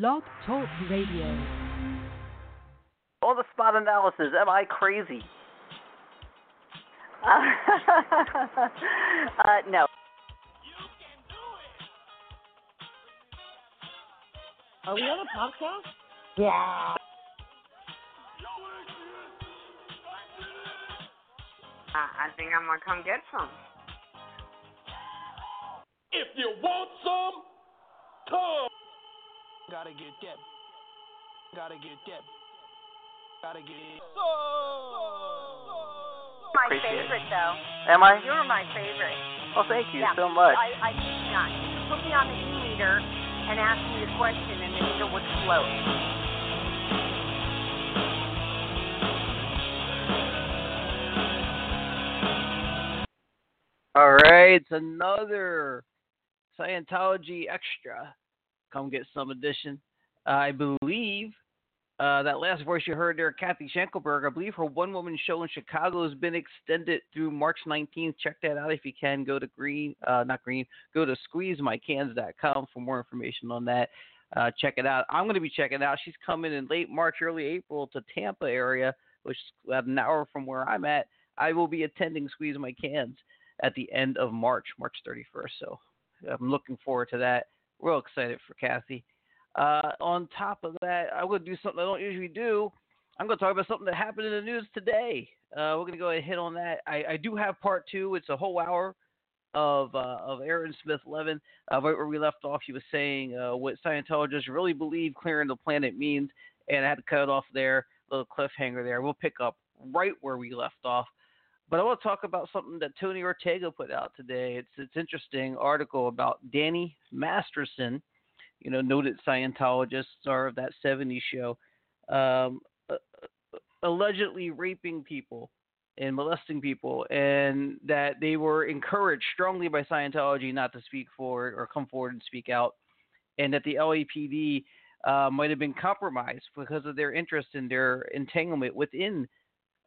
Blog Talk Radio. All the spot analysis. Am I crazy? Uh, uh, no. Are we on a podcast? Yeah. I, I think I'm gonna come get some. If you want some, come. Gotta get that. Gotta get that. Gotta get it. My Appreciate it. favorite, though. Am I? You're my favorite. Well, thank you yeah. so much. I, I kid you not. You could put me on the e-meter and ask me a question, and the meter would float. All right, it's another Scientology extra. Come get some edition. I believe uh, that last voice you heard there, Kathy Schenkelberg, I believe her one woman show in Chicago has been extended through March 19th. Check that out if you can. Go to Green, uh, not Green, go to squeezemycans.com for more information on that. Uh, check it out. I'm going to be checking out. She's coming in late March, early April to Tampa area, which is about an hour from where I'm at. I will be attending Squeeze My Cans at the end of March, March 31st. So I'm looking forward to that. Real excited for Kathy. Uh, on top of that, I'm going to do something I don't usually do. I'm going to talk about something that happened in the news today. Uh, we're going to go ahead and hit on that. I, I, do have part two. It's a whole hour of uh, of Aaron Smith Levin. Uh, right where we left off, he was saying uh, what Scientologists really believe clearing the planet means, and I had to cut it off there. Little cliffhanger there. We'll pick up right where we left off. But I want to talk about something that Tony Ortega put out today. It's it's interesting article about Danny Masterson, you know, noted Scientologist, star of that '70s show, um, uh, allegedly raping people and molesting people, and that they were encouraged strongly by Scientology not to speak forward or come forward and speak out, and that the LAPD uh, might have been compromised because of their interest in their entanglement within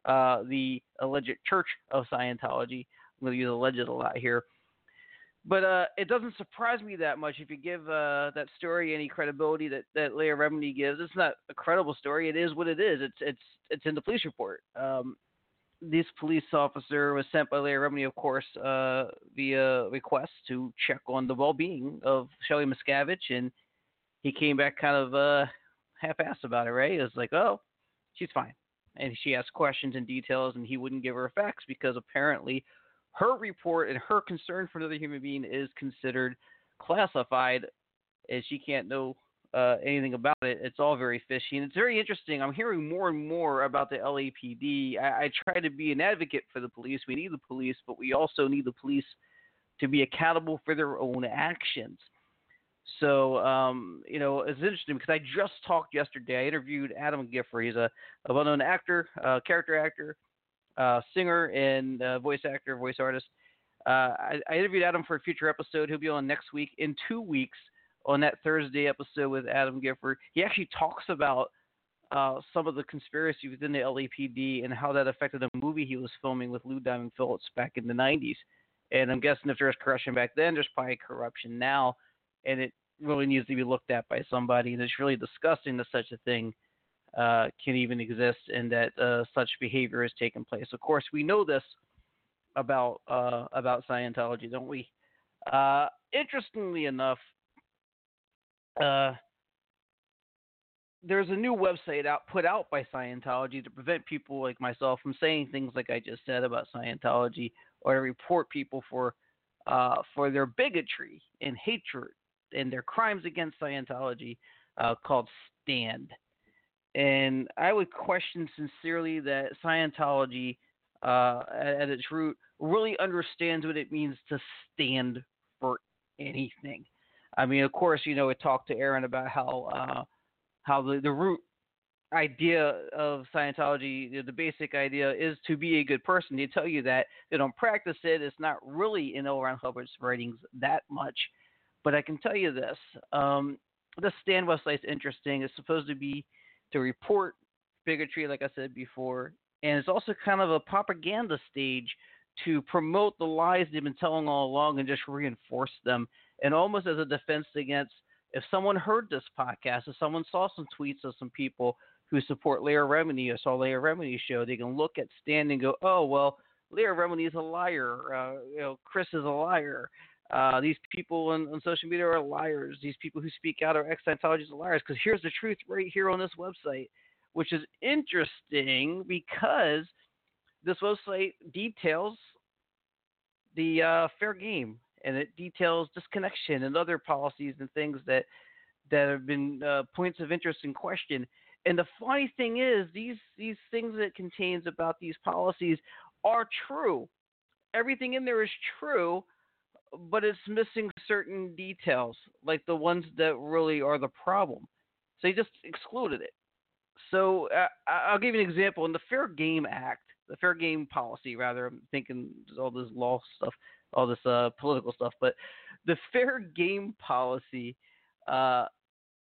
uh, the alleged Church of Scientology. I'm going to use alleged a lot here. But uh, it doesn't surprise me that much if you give uh, that story any credibility that, that Leah Remini gives. It's not a credible story. It is what it is. It's it's it's in the police report. Um, this police officer was sent by Leah Remini, of course, uh, via request to check on the well-being of Shelley Miscavige, and he came back kind of uh, half-assed about it. Right? It was like, oh, she's fine and she asked questions and details, and he wouldn't give her facts because apparently her report and her concern for another human being is considered classified, and she can't know uh, anything about it. It's all very fishy, and it's very interesting. I'm hearing more and more about the LAPD. I, I try to be an advocate for the police. We need the police, but we also need the police to be accountable for their own actions. So, um, you know, it's interesting because I just talked yesterday. I interviewed Adam Gifford. He's a, a well known actor, uh, character actor, uh, singer, and uh, voice actor, voice artist. Uh, I, I, interviewed Adam for a future episode. He'll be on next week. In two weeks, on that Thursday episode with Adam Gifford, he actually talks about uh, some of the conspiracy within the LAPD and how that affected a movie he was filming with Lou Diamond Phillips back in the 90s. And I'm guessing if there was corruption back then, there's probably corruption now and it really needs to be looked at by somebody. And it's really disgusting that such a thing uh, can even exist and that uh, such behavior has taken place. Of course, we know this about uh, about Scientology, don't we? Uh, interestingly enough, uh, there's a new website out put out by Scientology to prevent people like myself from saying things like I just said about Scientology or to report people for uh, for their bigotry and hatred and their crimes against Scientology uh, called Stand. And I would question sincerely that Scientology, uh, at, at its root, really understands what it means to stand for anything. I mean, of course, you know, we talked to Aaron about how uh, how the, the root idea of Scientology, the basic idea is to be a good person. They tell you that they don't practice it. It's not really in L. Ron Hubbard's writings that much. But I can tell you this: um, the Stand website is interesting. It's supposed to be to report bigotry, like I said before, and it's also kind of a propaganda stage to promote the lies they've been telling all along and just reinforce them, and almost as a defense against if someone heard this podcast, if someone saw some tweets of some people who support Leah Remini or saw Leah Remini's show, they can look at Stan and go, oh, well, Leah Remini is a liar. Uh, you know, Chris is a liar. Uh, these people on, on, social media are liars. These people who speak out are ex-Scientologists are liars. Because here's the truth right here on this website, which is interesting because this website details the uh, fair game and it details disconnection and other policies and things that that have been uh, points of interest in question. And the funny thing is, these these things that it contains about these policies are true. Everything in there is true, but it's missing certain details, like the ones that really are the problem. So they just excluded it. So uh, I'll give you an example. In the Fair Game Act, the Fair Game Policy, rather, I'm thinking all this law stuff, all this uh, political stuff, but the Fair Game Policy, uh,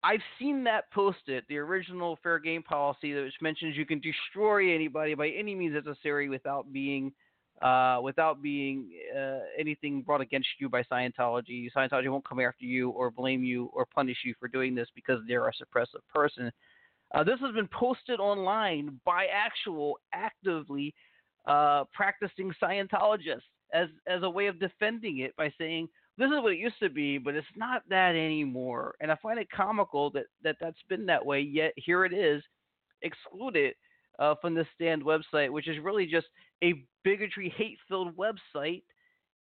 I've seen that posted, the original Fair Game Policy, which mentions you can destroy anybody by any means necessary without being uh, without being uh, anything brought against you by Scientology. Scientology won't come after you or blame you or punish you for doing this because they're a suppressive person. Uh, this has been posted online by actual actively uh, practicing Scientologists as as a way of defending it by saying this is what it used to be, but it's not that anymore. And I find it comical that, that that's been that way. Yet here it is, excluded uh, from the Stand website, which is really just a bigotry, hate-filled website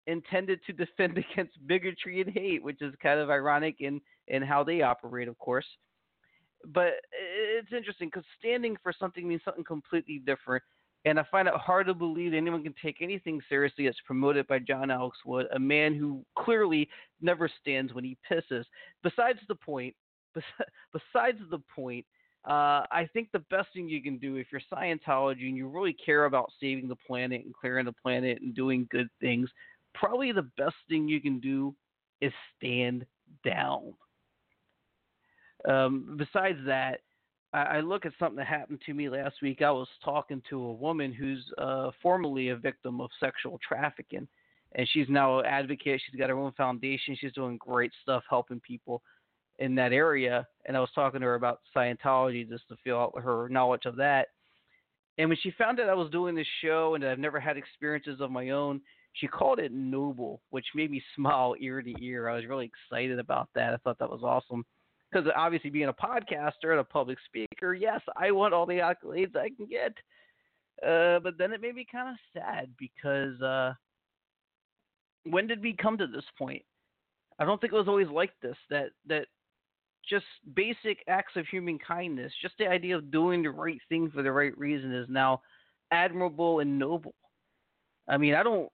intended to defend against bigotry and hate, which is kind of ironic in in how they operate, of course but it's interesting because standing for something means something completely different. And I find it hard to believe anyone can take anything seriously that's promoted by John Alex Wood, a man who clearly never stands when he pisses. Besides the point, besides the point, uh, I think the best thing you can do if you're Scientology and you really care about saving the planet and clearing the planet and doing good things, probably the best thing you can do is stand down. Um, besides that, I, I, look at something that happened to me last week. I was talking to a woman who's uh, formerly a victim of sexual trafficking, and she's now an advocate. She's got her own foundation. She's doing great stuff helping people in that area. And I was talking to her about Scientology just to feel out her knowledge of that. And when she found out I was doing this show and that I've never had experiences of my own, she called it noble, which made me smile ear to ear. I was really excited about that. I thought that was awesome because obviously being a podcaster and a public speaker, yes, I want all the accolades I can get. Uh, but then it made me kind of sad because uh, when did we come to this point? I don't think it was always like this. That that just basic acts of human kindness, just the idea of doing the right thing for the right reason, is now admirable and noble. I mean, I don't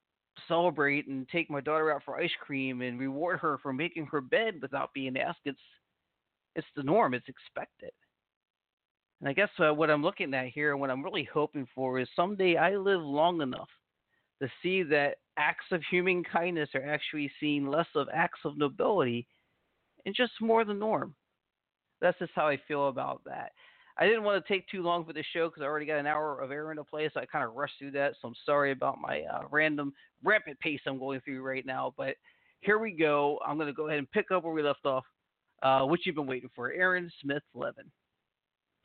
celebrate and take my daughter out for ice cream and reward her for making her bed without being asked. It's it's the norm. It's expected. And I guess uh, what I'm looking at here and what I'm really hoping for is someday I live long enough to see that acts of human kindness are actually seen less of acts of nobility and just more the norm. That's just how I feel about that. I didn't want to take too long for the show because I already got an hour of air into play, so I kind of rushed through that. So I'm sorry about my uh, random, rampant pace I'm going through right now. But here we go. I'm going to go ahead and pick up where we left off uh, you've been waiting for. Aaron Smith Levin.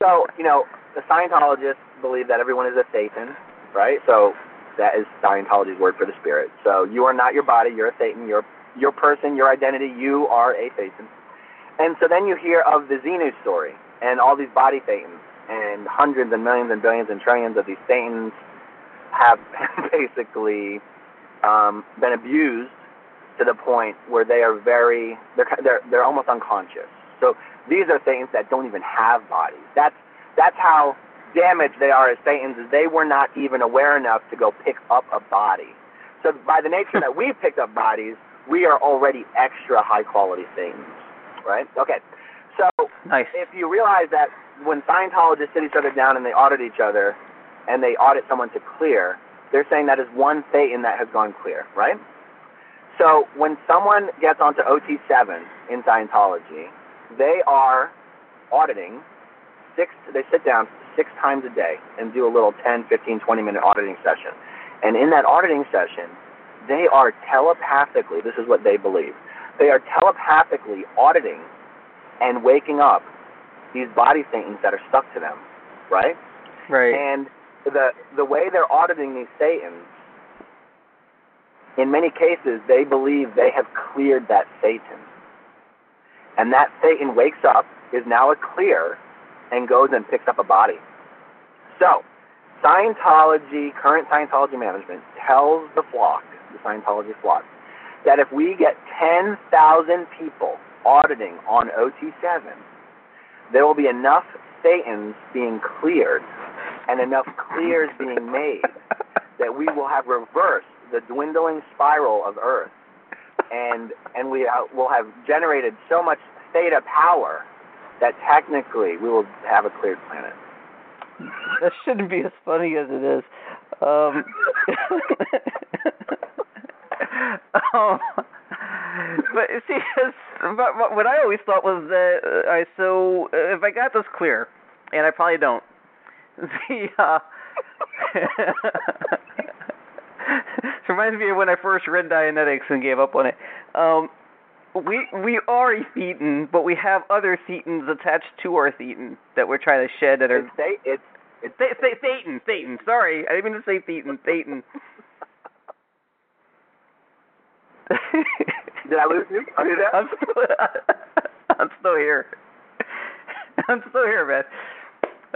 So, you know, the Scientologists believe that everyone is a Thetan, right? So that is Scientology's word for the spirit. So you are not your body, you're a Thetan, you're your person, your identity, you are a Thetan. And so then you hear of the Xenu story and all these body Thetans and hundreds and millions and billions and trillions of these Thetans have basically um, been abused to the point where they are very they're they're they're almost unconscious. So these are Thetans that don't even have bodies. That's that's how damaged they are as Thetans is they were not even aware enough to go pick up a body. So by the nature that we've picked up bodies, we are already extra high quality Thetans. Right? Okay. So nice. if you realize that when Scientologists sit each other down and they audit each other and they audit someone to clear, they're saying that is one Thetan that has gone clear, right? So when someone gets onto OT7 in Scientology, they are auditing six, they sit down six times a day and do a little 10, 15, 20 minute auditing session. And in that auditing session, they are telepathically, this is what they believe, they are telepathically auditing and waking up these body Thetans that are stuck to them, right? Right. And the the way they're auditing these Thetans, in many cases, they believe they have cleared that Thetan, and that Thetan wakes up, is now a clear, and goes and picks up a body. So, Scientology, current Scientology management tells the flock, the Scientology flock, that if we get 10,000 people auditing on OT7, there will be enough Thetans being cleared and enough clears being made that we will have reversed the dwindling spiral of Earth, and and we will have generated so much theta power that technically we will have a cleared planet. that shouldn't be as funny as it is. Um, um, but see, but, what I always thought was that uh, I so uh, if I got this clear, and I probably don't. The uh, it reminds me of when I first read Dianetics and gave up on it. Um, we we are a thetan, but we have other thetans attached to our thetan that we're trying to shed that are It's it's it's Th- th- Thetan, Thetan. Sorry, I didn't mean to say Thetan. Thetan. Did I lose you? Are you there? I'm still, I'm still here. I'm still here, man.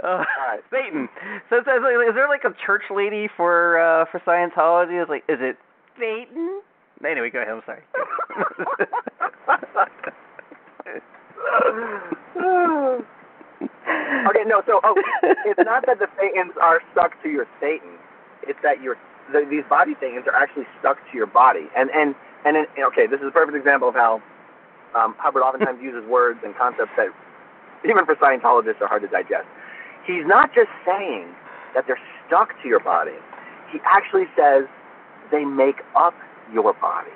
Uh, right. Satan. So, so, so is there like a church lady for uh for Scientology? Is like, is it Satan? Anyway, go ahead. I'm sorry. okay, no. So, oh, it's not that the Thetans are stuck to your Thetan. It's that your the, these body Thetans are actually stuck to your body. And and and in, okay, this is a perfect example of how um, Hubbard oftentimes uses words and concepts that even for Scientologists are hard to digest. He's not just saying that they're stuck to your body. He actually says they make up your body.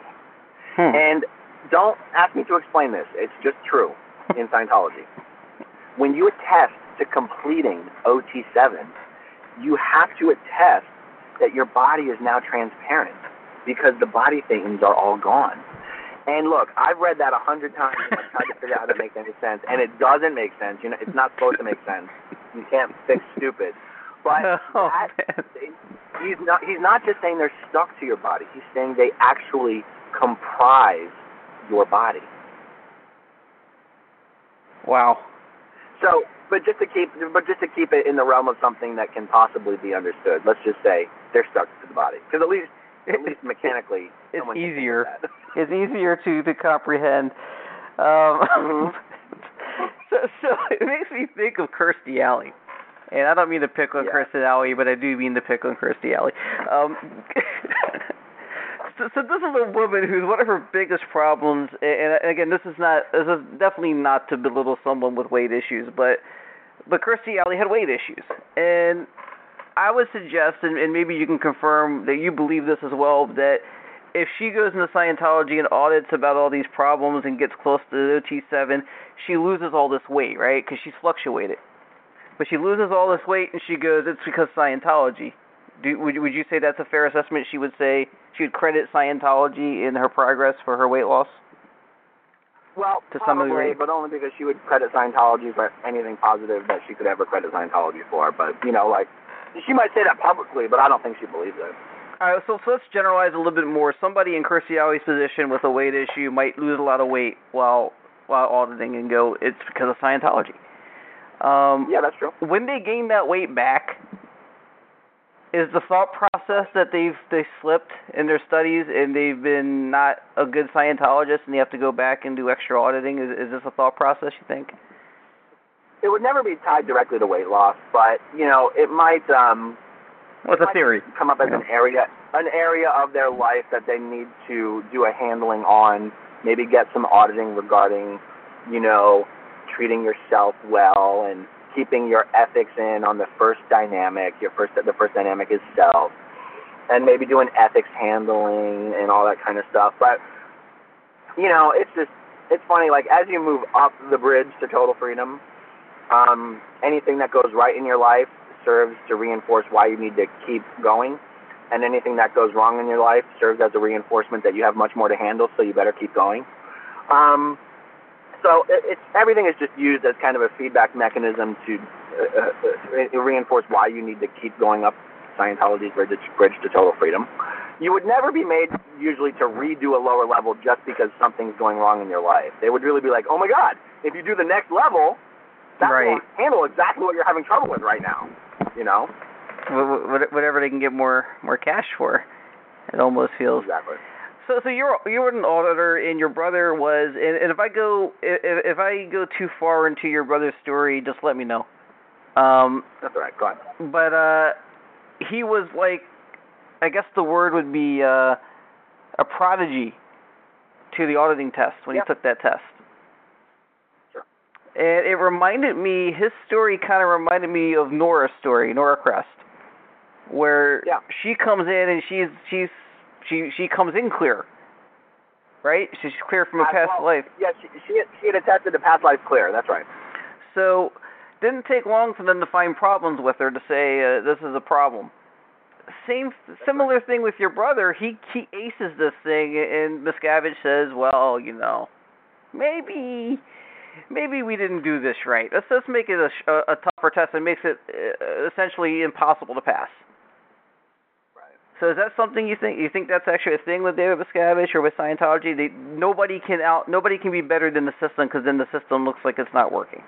Hmm. And don't ask me to explain this. It's just true in Scientology. When you attest to completing OT7, you have to attest that your body is now transparent because the body things are all gone. And look, I've read that a hundred times and I've tried to figure out how to make any sense, and it doesn't make sense. You know, it's not supposed to make sense. You can't fix stupid. But Oh, that, man. he's not he's not just saying they're stuck to your body. He's saying they actually comprise your body. Wow. So, but just to keep but just to keep it in the realm of something that can possibly be understood, let's just say they're stuck to the body because at least at least mechanically It's easier. It's easier to to comprehend. Um, Mhm. so, so it makes me think of Kirstie Alley. And I don't mean to pick on Yeah. Kirstie Alley, but I do mean to pick on Kirstie Alley. Um, so, so this is a woman who's one of her biggest problems, and, and again, this is not this is definitely not to belittle someone with weight issues, but but Kirstie Alley had weight issues, and I would suggest, and, and maybe you can confirm that you believe this as well, that if she goes into Scientology and audits about all these problems and gets close to the OT7, she loses all this weight, right? Because she's fluctuated. But she loses all this weight, and she goes, "It's because Scientology." Do, would would you say that's a fair assessment? She would say she would credit Scientology in her progress for her weight loss. Well, To some probably, degree. but only because she would credit Scientology for anything positive that she could ever credit Scientology for. But you know, like she might say that publicly, but I don't think she believes it. All right, so, so let's generalize a little bit more. Somebody in Alley's position with a weight issue might lose a lot of weight while while auditing and go, it's because of Scientology. Um, Yeah, that's true. when they gain that weight back, is the thought process that they've they slipped in their studies and they've been not a good Scientologist and they have to go back and do extra auditing? Is is this a thought process you think? It would never be tied directly to weight loss, but you know, it might um What's a theory? come up as an area an area of their life that they need to do a handling on, maybe get some auditing regarding, you know, treating yourself well and keeping your ethics in on the first dynamic. Your first the first dynamic is self. And maybe doing ethics handling and all that kind of stuff. But you know, it's just it's funny, like as you move up the bridge to total freedom, um, anything that goes right in your life serves to reinforce why you need to keep going and anything that goes wrong in your life serves as a reinforcement that you have much more to handle, so you better keep going. Um, so it, it's everything is just used as kind of a feedback mechanism to uh, uh, uh, reinforce why you need to keep going up Scientology's bridge, bridge to total freedom. You would never be made usually to redo a lower level just because something's going wrong in your life. They would really be like, oh my God, if you do the next level, that Right. will handle exactly what you're having trouble with right now. You know? Wh- wh- Whatever they can get more more cash for, it almost feels. Exactly. So, so you're you were an auditor, and your brother was. And, and if I go if, if I go too far into your brother's story, just let me know. Um, That's all right. Go on. but uh, he was like, I guess the word would be uh, a prodigy to the auditing test when Yeah. he took that test. And it reminded me, his story kind of reminded me of Nora's story, Nora Crest, where Yeah. she comes in and she's she's she she comes in clear, right? She's clear from a past well, life. Yeah, she, she, had, she had attested to past life clear. That's right. So didn't take long for them to find problems with her to say uh, this is a problem. Same similar thing with your brother. He he aces this thing, and Miscavige says, "Well, you know, maybe maybe we didn't do this right. Let's let's make it a a, a tougher test and makes it uh, essentially impossible to pass." Right. So is that something you think you think that's actually a thing with David Miscavige or with Scientology? They, nobody can out nobody can be better than the system because then the system looks like it's not working.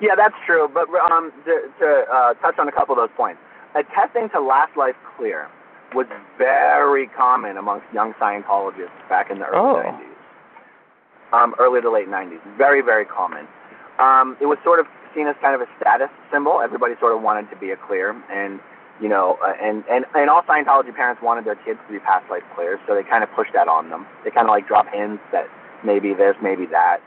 Yeah, that's true. But um, to, to uh, touch on a couple of those points, attesting to last life clear was very common amongst young Scientologists back in the early Oh. 90s, um, early to late 90s. Very, very common. Um, it was sort of seen as kind of a status symbol. Everybody sort of wanted to be a clear, and you know, uh, and and and all Scientology parents wanted their kids to be past life clears, so they kind of pushed that on them. They kind of like drop hints that maybe this, maybe that.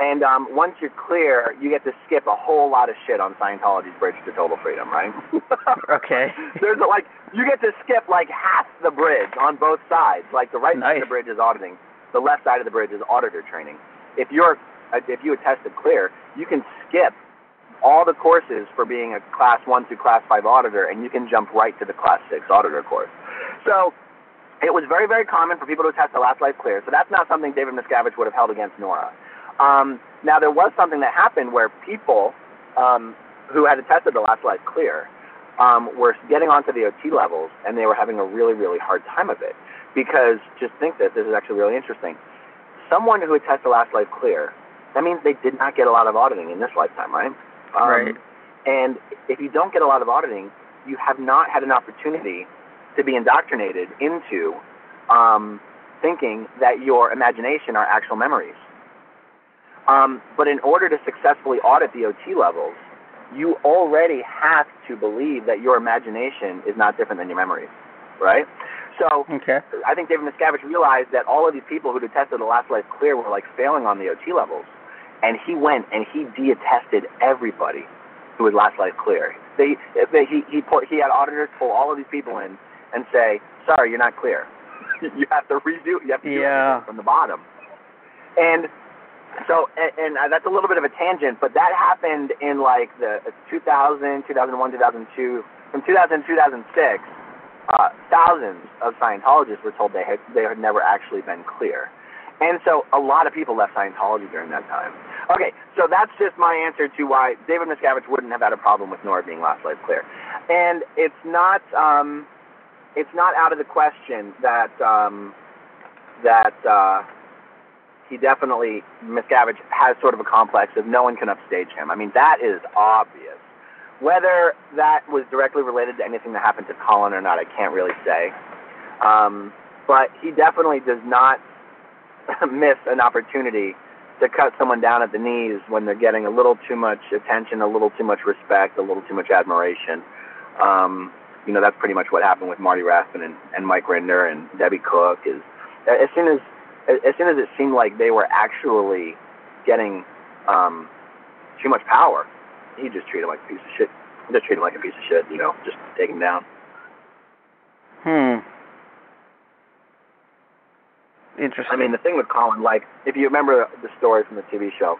And um, once you're clear, you get to skip a whole lot of shit on Scientology's bridge to total freedom, right? Okay. There's a, like you get to skip like half the bridge on both sides. Like the right side of the bridge is auditing, the left side of the bridge is auditor training. If you're if you attested clear, you can skip all the courses for being a class one through class five auditor, and you can jump right to the class six auditor course. So it was very, very common for people to attest the last life clear. So that's not something David Miscavige would have held against Nora. Um, now there was something that happened where people um, who had attested the last life clear um, were getting onto the OT levels, and they were having a really, really hard time of it. Because just think this, this is actually really interesting. Someone who attests the last life clear, that means they did not get a lot of auditing in this lifetime, right? Um, Right. And if you don't get a lot of auditing, you have not had an opportunity to be indoctrinated into um, thinking that your imagination are actual memories. Um, but in order to successfully audit the OT levels, you already have to believe that your imagination is not different than your memories, right? So Okay. I think David Miscavige realized that all of these people who detested the last life clear were like failing on the OT levels, and he went and he de-attested everybody who was last life clear. They, they he he put, he had auditors pull all of these people in and say, "Sorry, you're not clear. you have to redo. You have to do Yeah. everything from the bottom." And so, and, and uh, that's a little bit of a tangent, but that happened in like the 2000, 2001, 2002, from 2000 to 2006. Uh, thousands of Scientologists were told they had they had never actually been clear, and so a lot of people left Scientology during that time. Okay, so that's just my answer to why David Miscavige wouldn't have had a problem with Nora being last life clear, and it's not um, it's not out of the question that um, that uh, he definitely Miscavige has sort of a complex of no one can upstage him. I mean that is obvious. Whether that was directly related to anything that happened to Colin or not, I can't really say. Um, but he definitely does not miss an opportunity to cut someone down at the knees when they're getting a little too much attention, a little too much respect, a little too much admiration. Um, you know, that's pretty much what happened with Marty Rathbun and, and Mike Rinder and Debbie Cook. Is as soon as as soon as it seemed like they were actually getting um, too much power, he just treated him like a piece of shit. Just treated him like a piece of shit. You know, just take him down. Hmm. Interesting. I mean, the thing with Colin, like, if you remember the story from the TV show,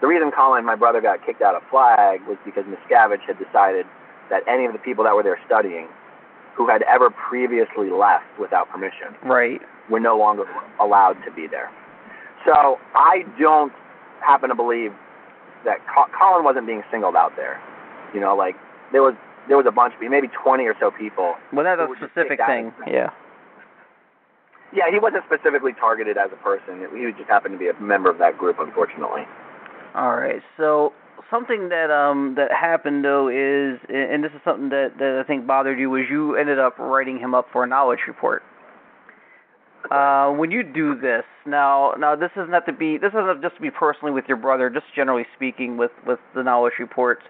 the reason Colin, my brother, got kicked out of Flag was because Miscavige had decided that any of the people that were there studying who had ever previously left without permission right. were no longer allowed to be there. So I don't happen to believe that Co- Colin wasn't being singled out there. You know, like there was there was a bunch maybe 20 or so people. Well, that's a specific thing. Yeah. Yeah, he wasn't specifically targeted as a person. He just happened to be a member of that group, unfortunately. All right. So something that um that happened though is, and this is something that that I think bothered you, was you ended up writing him up for a knowledge report. Uh, when you do this now, now this is not to be this isn't just to be personally with your brother, just generally speaking with with the knowledge reports.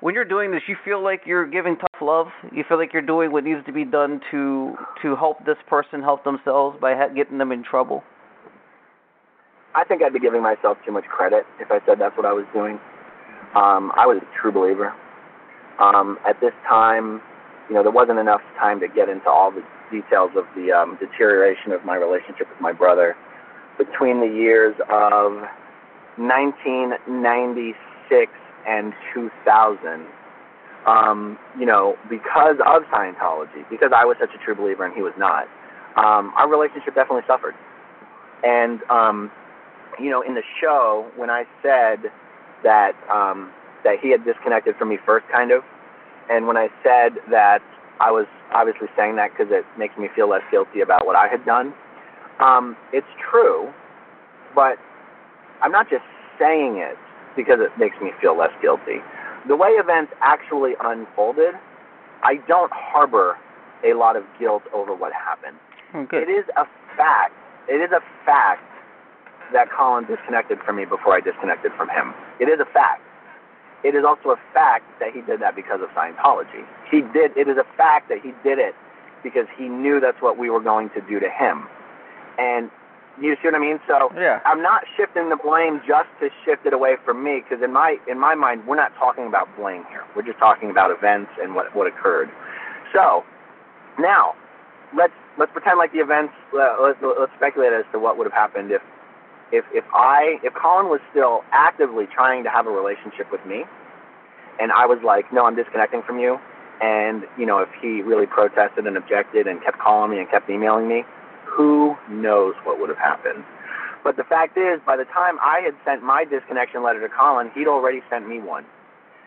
When you're doing this, you feel like you're giving tough love. You feel like you're doing what needs to be done to to help this person help themselves by ha- getting them in trouble. I think I'd be giving myself too much credit if I said that's what I was doing. Um, I was a true believer. Um, at this time, you know, there wasn't enough time to get into all the details of the um, deterioration of my relationship with my brother. Between the years of 1996 and 2000, um, you know, because of Scientology, because I was such a true believer and he was not, um, our relationship definitely suffered. And um, you know, in the show when I said that um, that he had disconnected from me first, kind of, and when I said that I was obviously saying that because it makes me feel less guilty about what I had done. Um, it's true, but I'm not just saying it because it makes me feel less guilty. The way events actually unfolded, I don't harbor a lot of guilt over what happened. Oh, good. It is a fact. It is a fact that Colin disconnected from me before I disconnected from him. It is a fact. It is also a fact that he did that because of Scientology. He did. It is a fact that he did it because he knew that's what we were going to do to him. And you see what I mean? So Yeah. I'm not shifting the blame just to shift it away from me because in my in my mind we're not talking about blame here. We're just talking about events and what what occurred. So now let's let's pretend like the events. Uh, let's let's speculate as to what would have happened if if if I if Colin was still actively trying to have a relationship with me, and I was like, no, I'm disconnecting from you, and you know if he really protested and objected and kept calling me and kept emailing me, who knows what would have happened. But the fact is, by the time I had sent my disconnection letter to Colin, he'd already sent me one.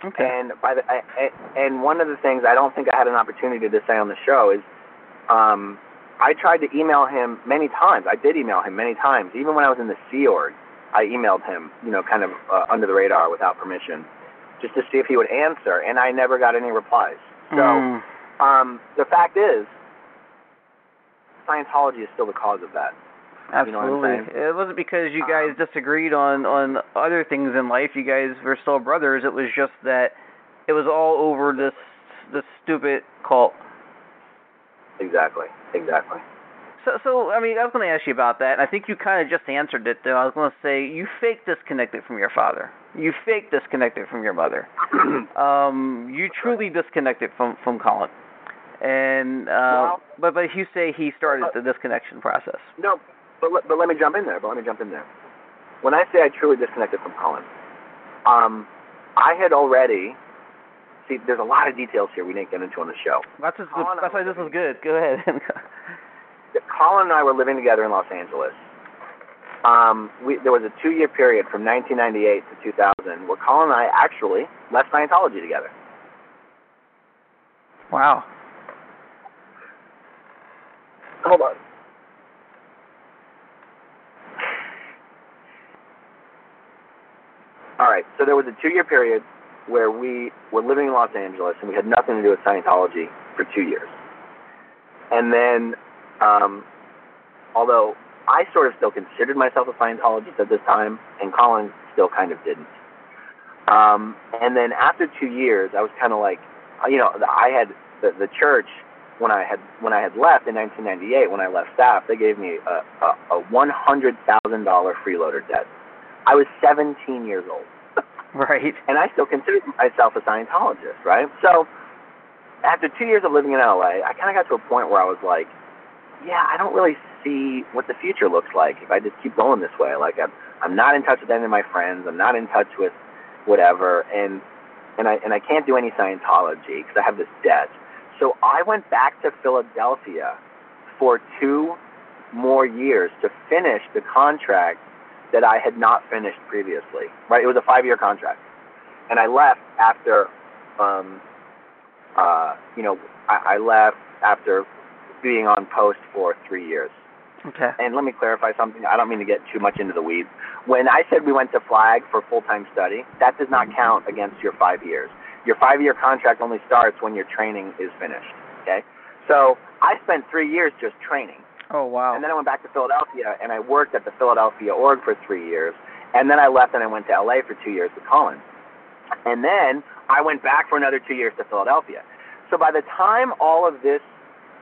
Okay. And by the I, I, and one of the things I don't think I had an opportunity to say on the show is, um, I tried to email him many times. I did email him many times, even when I was in the Sea Org. I emailed him, you know, kind of uh, under the radar without permission, just to see if he would answer, and I never got any replies. So Mm. um, the fact is, Scientology is still the cause of that. You know Absolutely. it wasn't because you guys Um, disagreed on on other things in life. You guys were still brothers. It was just that it was all over this this stupid cult. Exactly. Exactly. So so I mean I was going to ask you about that. and I think you kind of just answered it though. I was going to say you fake disconnected from your father. You fake disconnected from your mother. Um you truly disconnected from from Colin. And uh Well- but but you say he started the disconnection process. No, but let, but let me jump in there. But let me jump in there. When I say I truly disconnected from Colin, um, I had already. See, there's a lot of details here we didn't get into on the show. That's just, Colin, that's why this is good. Go ahead. Colin and I were living together in Los Angeles. Um, we, there was a two-year period from 1998 to 2000 where Colin and I actually left Scientology together. wow. Hold on. All right, so there was a two-year period where we were living in Los Angeles and we had nothing to do with Scientology for two years. And then, um, although I sort of still considered myself a Scientologist at this time, and Colin still kind of didn't. Um, and then after two years, I was kind of like, you know, I had the, the church when I had when I had left in 1998 when I left staff, they gave me a a, a one hundred thousand dollar freeloader debt. I was 17 years old, Right. and I still considered myself a Scientologist, right? So after two years of living in LA, I kind of got to a point where I was like, yeah, I don't really see what the future looks like if I just keep going this way. Like I'm I'm not in touch with any of my friends. I'm not in touch with whatever, and and I and I can't do any Scientology because I have this debt. So I went back to Philadelphia for two more years to finish the contract that I had not finished previously. Right? It was a five-year contract, and I left after, um, uh, you know, I, I left after being on post for three years. Okay. And let me clarify something. I don't mean to get too much into the weeds. When I said we went to Flag for full-time study, that does not count against your five years. Your five-year contract only starts when your training is finished. Okay. So I spent three years just training. Oh wow. And then I went back to Philadelphia and I worked at the Philadelphia org for three years. And then I left and I went to LA for two years with Colin. And then I went back for another two years to Philadelphia. So by the time all of this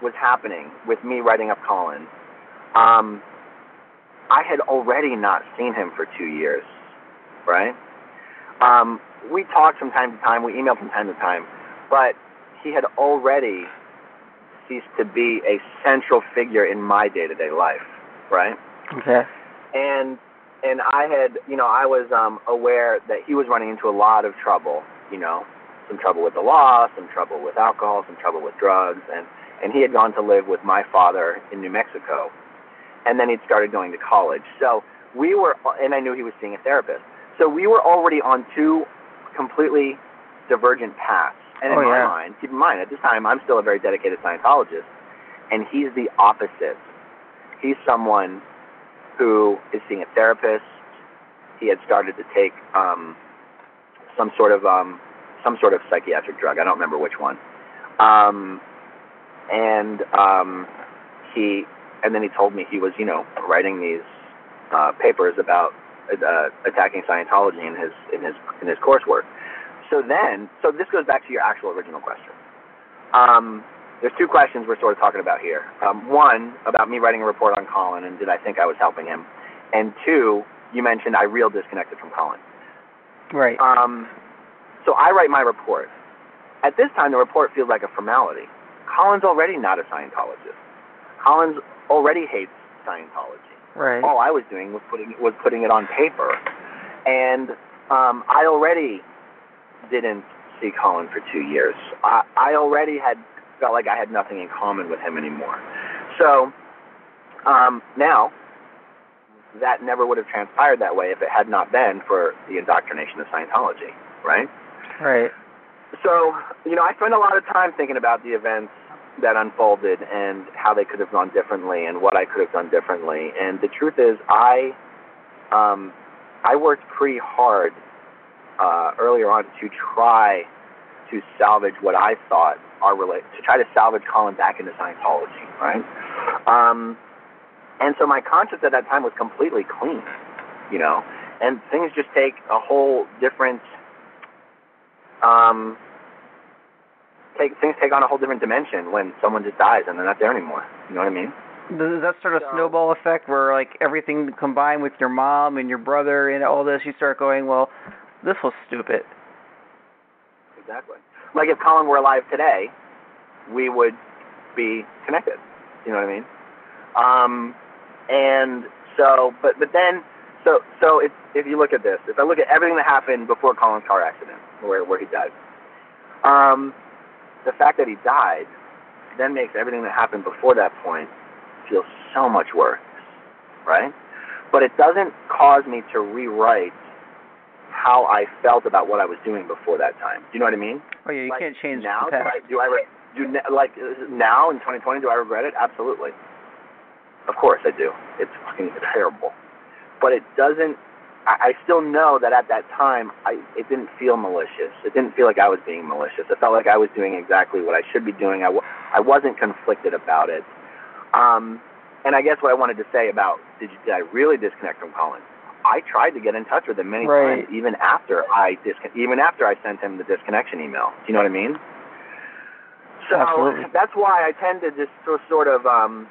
was happening with me writing up Colin, um, I had already not seen him for two years, right? Um, we talked from time to time, we emailed from time to time, but he had already ceased to be a central figure in my day-to-day life, right? Okay. And and I had, you know, I was um, aware that he was running into a lot of trouble, you know, some trouble with the law, some trouble with alcohol, some trouble with drugs, and and he had gone to live with my father in New Mexico, and then he'd started going to college. So we were, and I knew he was seeing a therapist. So we were already on two completely divergent paths. And in Oh, my yeah. mind, keep in mind, at this time, I'm still a very dedicated Scientologist, and he's the opposite. He's someone who is seeing a therapist. He had started to take um, some sort of um, some sort of psychiatric drug. I don't remember which one. Um, and um, he and then he told me he was, you know, writing these uh, papers about uh, attacking Scientology in his in his in his coursework. So then, so this goes back to your actual original question. Um, there's two questions we're sort of talking about here. Um, one about me writing a report on Colin and did I think I was helping him, and two, you mentioned I real disconnected from Colin. Right. Um, so I write my report. At this time, the report feels like a formality. Colin's already not a Scientologist. Colin's already hates Scientology. Right. All I was doing was putting was putting it on paper, and um, I already didn't see Colin for two years. I, I already had felt like I had nothing in common with him anymore. So um, now that never would have transpired that way if it had not been for the indoctrination of Scientology, right? Right. So, you know, I spend a lot of time thinking about the events that unfolded and how they could have gone differently and what I could have done differently. And the truth is, I um, I worked pretty hard uh, earlier on to try to salvage what I thought our rela- to try to salvage Colin back into Scientology, right? Um, and so my conscience at that time was completely clean, you know, and things just take a whole different um, take things take on a whole different dimension when someone just dies and they're not there anymore. You know what I mean? Does that sort of So- snowball effect where like everything combined with your mom and your brother and all this, you start going, well, this was stupid. Exactly. Like if Colin were alive today, we would be connected. You know what I mean? Um, and so, but but then, so so if if you look at this, if I look at everything that happened before Colin's car accident, where where he died, um, the fact that he died then makes everything that happened before that point feel so much worse, right? But it doesn't cause me to rewrite how I felt about what I was doing before that time. Do you know what I mean? Oh yeah, you Like, can't change now. the Do I, past. do I re- do ne- like uh, now in 2020? Do I regret it? Absolutely. Of course I do. It's fucking terrible, but it doesn't. I, I still know that at that time, I it didn't feel malicious. It didn't feel like I was being malicious. It felt like I was doing exactly what I should be doing. I, w- I wasn't conflicted about it. Um, and I guess what I wanted to say about did, you, did I really disconnect from Colin? I tried to get in touch with him many Right. times, even after I discon- even after I sent him the disconnection email. Do you know what I mean? So Absolutely. that's why I tend to just sort of um,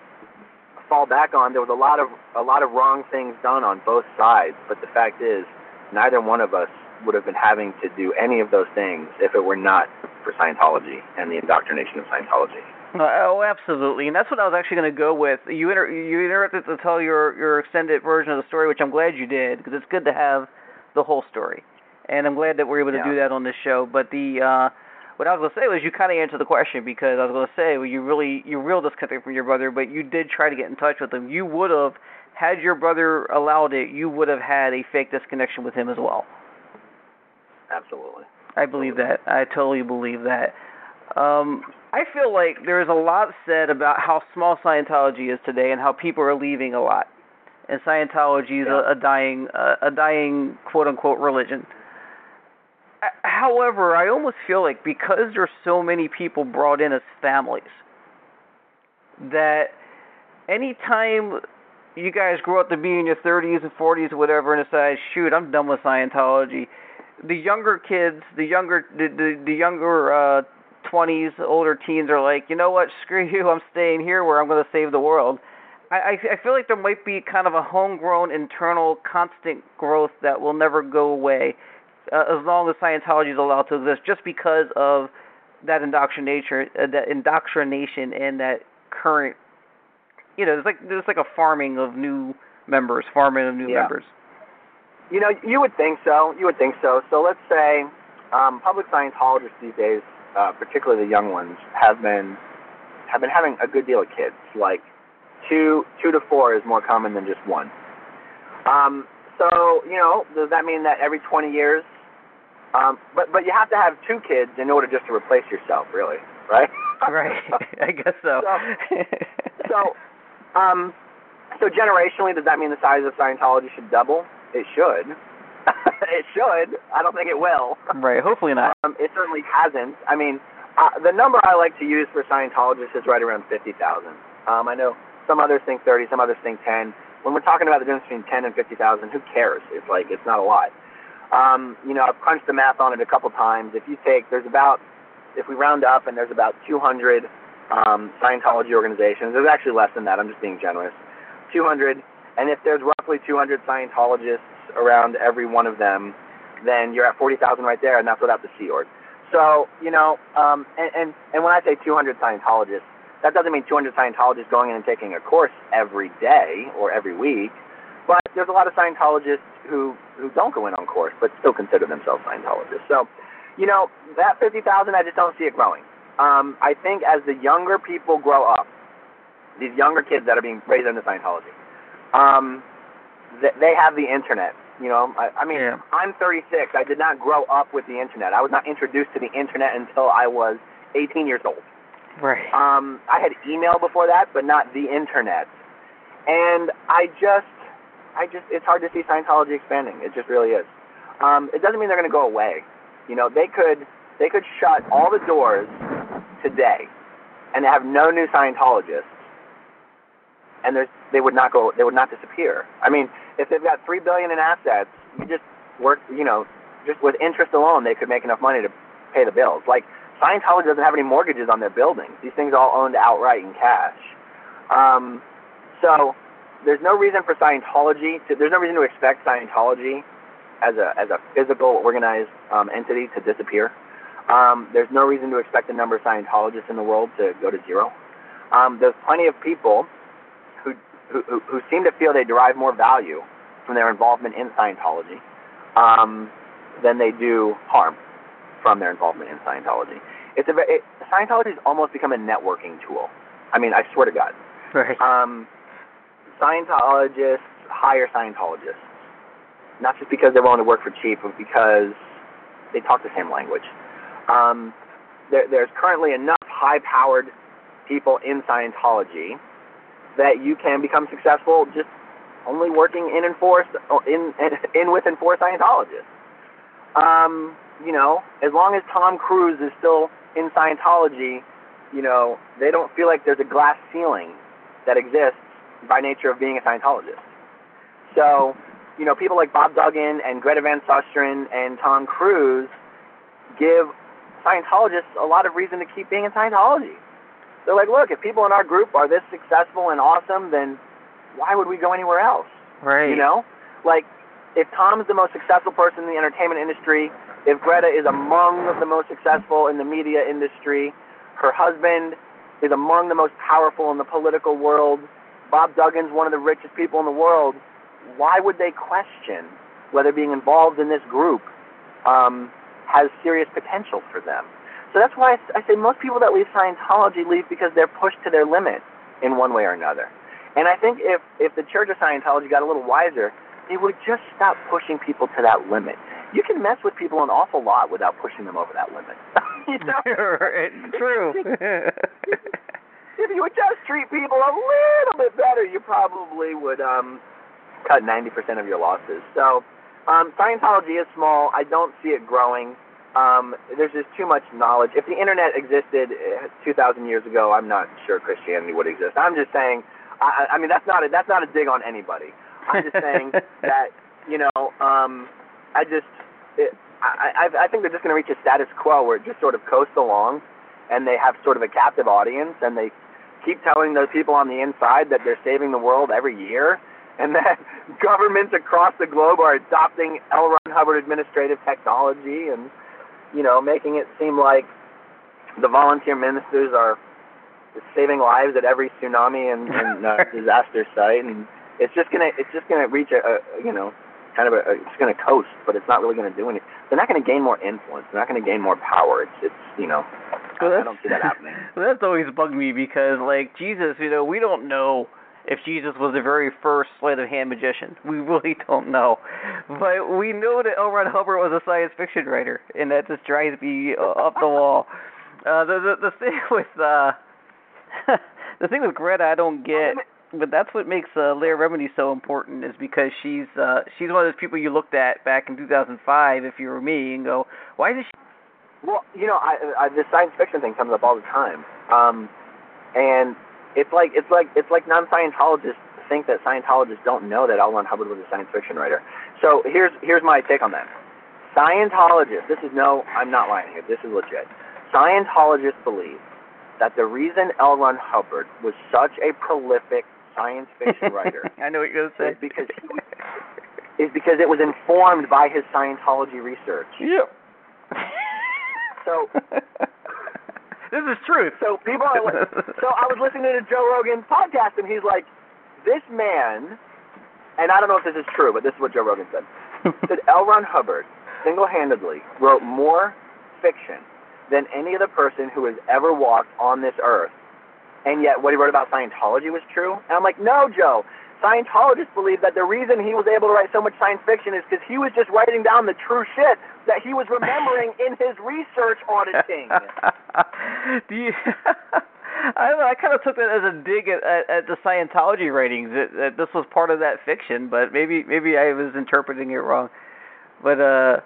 fall back on. There was a lot of a lot of wrong things done on both sides, but the fact is, neither one of us would have been having to do any of those things if it were not for Scientology and the indoctrination of Scientology. Uh, oh, absolutely, and that's what I was actually going to go with. You inter- you interrupted to tell your your extended version of the story, which I'm glad you did because it's good to have the whole story, and I'm glad that we're able to Yeah. do that on this show. But the uh, what I was going to say was you kind of answered the question because I was going to say well, you really you real disconnected from your brother, but you did try to get in touch with him. You would have had your brother allowed it, you would have had a fake disconnection with him as well. Absolutely. I believe that. I totally believe that. Um, I feel like there's a lot said about how small Scientology is today and how people are leaving a lot, and Scientology is Yeah. a, a dying, uh, a dying quote unquote religion. However, I almost feel like because there's so many people brought in as families, that anytime you guys grow up to be in your 30s and 40s or whatever and decide, shoot, I'm done with Scientology, the younger kids, the younger, the the, the younger uh, 20s, older teens are like, you know what, screw you, I'm staying here where I'm going to save the world. I, I I feel like there might be kind of a homegrown internal constant growth that will never go away uh, as long as Scientology is allowed to exist, just because of that indoctrination, uh, that indoctrination, and that current, you know, there's like there's like a farming of new members, farming of new Yeah. members. You know, you would think so. You would think so. So let's say um, public Scientologists these days, uh, particularly the young ones, have been have been having a good deal of kids. Like two two to four is more common than just one. Um, so you know, does that mean that every 20 years? Um, but but you have to have two kids in order just to replace yourself, really, right? right, I guess so. so, um, so generationally, does that mean the size of Scientology should double? It should. it should. I don't think it will. right, hopefully not. Um, it certainly hasn't. I mean, uh, the number I like to use for Scientologists is right around 50,000. Um, I know some others think 30, some others think 10. When we're talking about the difference between 10 and 50,000, who cares? It's like, it's not a lot. Um, you know, I've crunched the math on it a couple times. If you take, there's about, if we round up and there's about 200 um, Scientology organizations, there's actually less than that, I'm just being generous. 200, and if there's roughly 200 Scientologists around every one of them, then you're at 40,000 right there, and that's without the Sea Org. So, you know, um, and, and, and when I say 200 Scientologists, that doesn't mean 200 Scientologists going in and taking a course every day or every week, but there's a lot of Scientologists who, who don't go in on course but still consider themselves Scientologists. So, you know, that 50,000, I just don't see it growing. Um, I think as the younger people grow up, these younger kids that are being raised into Scientology, um, they have the internet. You know, I, I mean, Yeah. I'm 36. I did not grow up with the internet. I was not introduced to the internet until I was 18 years old. Right. Um, I had email before that, but not the internet. And I just, I just, it's hard to see Scientology expanding. It just really is. Um, it doesn't mean they're going to go away. You know, they could, they could shut all the doors today, and have no new Scientologists, and there's, they would not go, they would not disappear. I mean, if they've got three billion in assets, you just work, you know, just with interest alone, they could make enough money to pay the bills. Like Scientology doesn't have any mortgages on their buildings. These things are all owned outright in cash. Um, so there's no reason for Scientology to. There's no reason to expect Scientology as a as a physical organized um, entity to disappear. Um, there's no reason to expect the number of Scientologists in the world to go to zero. Um, there's plenty of people who, who who seem to feel they derive more value from their involvement in Scientology um, than they do harm from their involvement in Scientology. It's a it, Scientology has almost become a networking tool. I mean, I swear to God. Right. Um, Scientologists hire Scientologists, not just because they're willing to work for cheap, but because they talk the same language. Um, there, there's currently enough high-powered people in Scientology that you can become successful just only working in and for in in with and Scientologists. Um, you know, as long as Tom Cruise is still in Scientology, you know, they don't feel like there's a glass ceiling that exists by nature of being a Scientologist. So, you know, people like Bob Duggan and Greta Van Susteren and Tom Cruise give Scientologists a lot of reason to keep being in Scientology. They're like, look, if people in our group are this successful and awesome, then why would we go anywhere else? right. You know, like if Tom's the most successful person in the entertainment industry, if Greta is among the most successful in the media industry, her husband is among the most powerful in the political world, Bob Duggan's one of the richest people in the world, why would they question whether being involved in this group um, has serious potential for them? So that's why I, say most people that leave Scientology leave because they're pushed to their limit in one way or another. And I think if if the Church of Scientology got a little wiser, they would just stop pushing people to that limit. You can mess with people an awful lot without pushing them over that limit. you know? True. if you would just treat people a little bit better, you probably would um, cut 90% of your losses. So, um, Scientology is small. I don't see it growing. Um, there's just too much knowledge. If the internet existed uh, 2,000 years ago, I'm not sure Christianity would exist. I'm just saying. I, I mean, that's not a, that's not a dig on anybody. I'm just saying that you know, um, I just it, I, I I think they're just going to reach a status quo where it just sort of coasts along, and they have sort of a captive audience, and they keep telling those people on the inside that they're saving the world every year, and that governments across the globe are adopting L. Ron Hubbard administrative technology, and you know, making it seem like the volunteer ministers are saving lives at every tsunami and, and uh, disaster site, and it's just gonna it's just gonna reach a, a you know kind of a, a it's gonna coast, but it's not really gonna do anything. They're not gonna gain more influence. They're not gonna gain more power. It's it's you know Well, I don't see that happening. Well, that's always bugged me because, like, Jesus, you know, we don't know if Jesus was the very first sleight of hand magician. We really don't know. But we know that L. Ron Hubbard was a science fiction writer, and that just drives me up the wall. Uh, the, the the thing with uh, the thing with Greta, I don't get. But that's what makes uh, Leah Remini so important is because she's uh, she's one of those people you looked at back in 2005 if you were me and go, why does she Well, you know, I, I this science fiction thing comes up all the time, um, and it's like it's like it's like non-Scientologists think that Scientologists don't know that L. Ron Hubbard was a science fiction writer. So here's here's my take on that. Scientologists, this is no, I'm not lying here. This is legit. Scientologists believe that the reason L. Ron Hubbard was such a prolific science fiction writer I know what you're gonna is because is because it was informed by his Scientology research. Yep. So this is truth. So people are like, so I was listening to Joe Rogan's podcast, and he's like, this man, and I don't know if this is true, but this is what Joe Rogan said. said L. Ron Hubbard single-handedly wrote more fiction than any other person who has ever walked on this earth, and yet what he wrote about Scientology was true. And I'm like, no, Joe. Scientologists believe that the reason he was able to write so much science fiction is because he was just writing down the true shit that he was remembering in his research auditing. Do you? I don't know. I kind of took that as a dig at, at, at the Scientology ratings. That, that this was part of that fiction, but maybe maybe I was interpreting it wrong. But uh,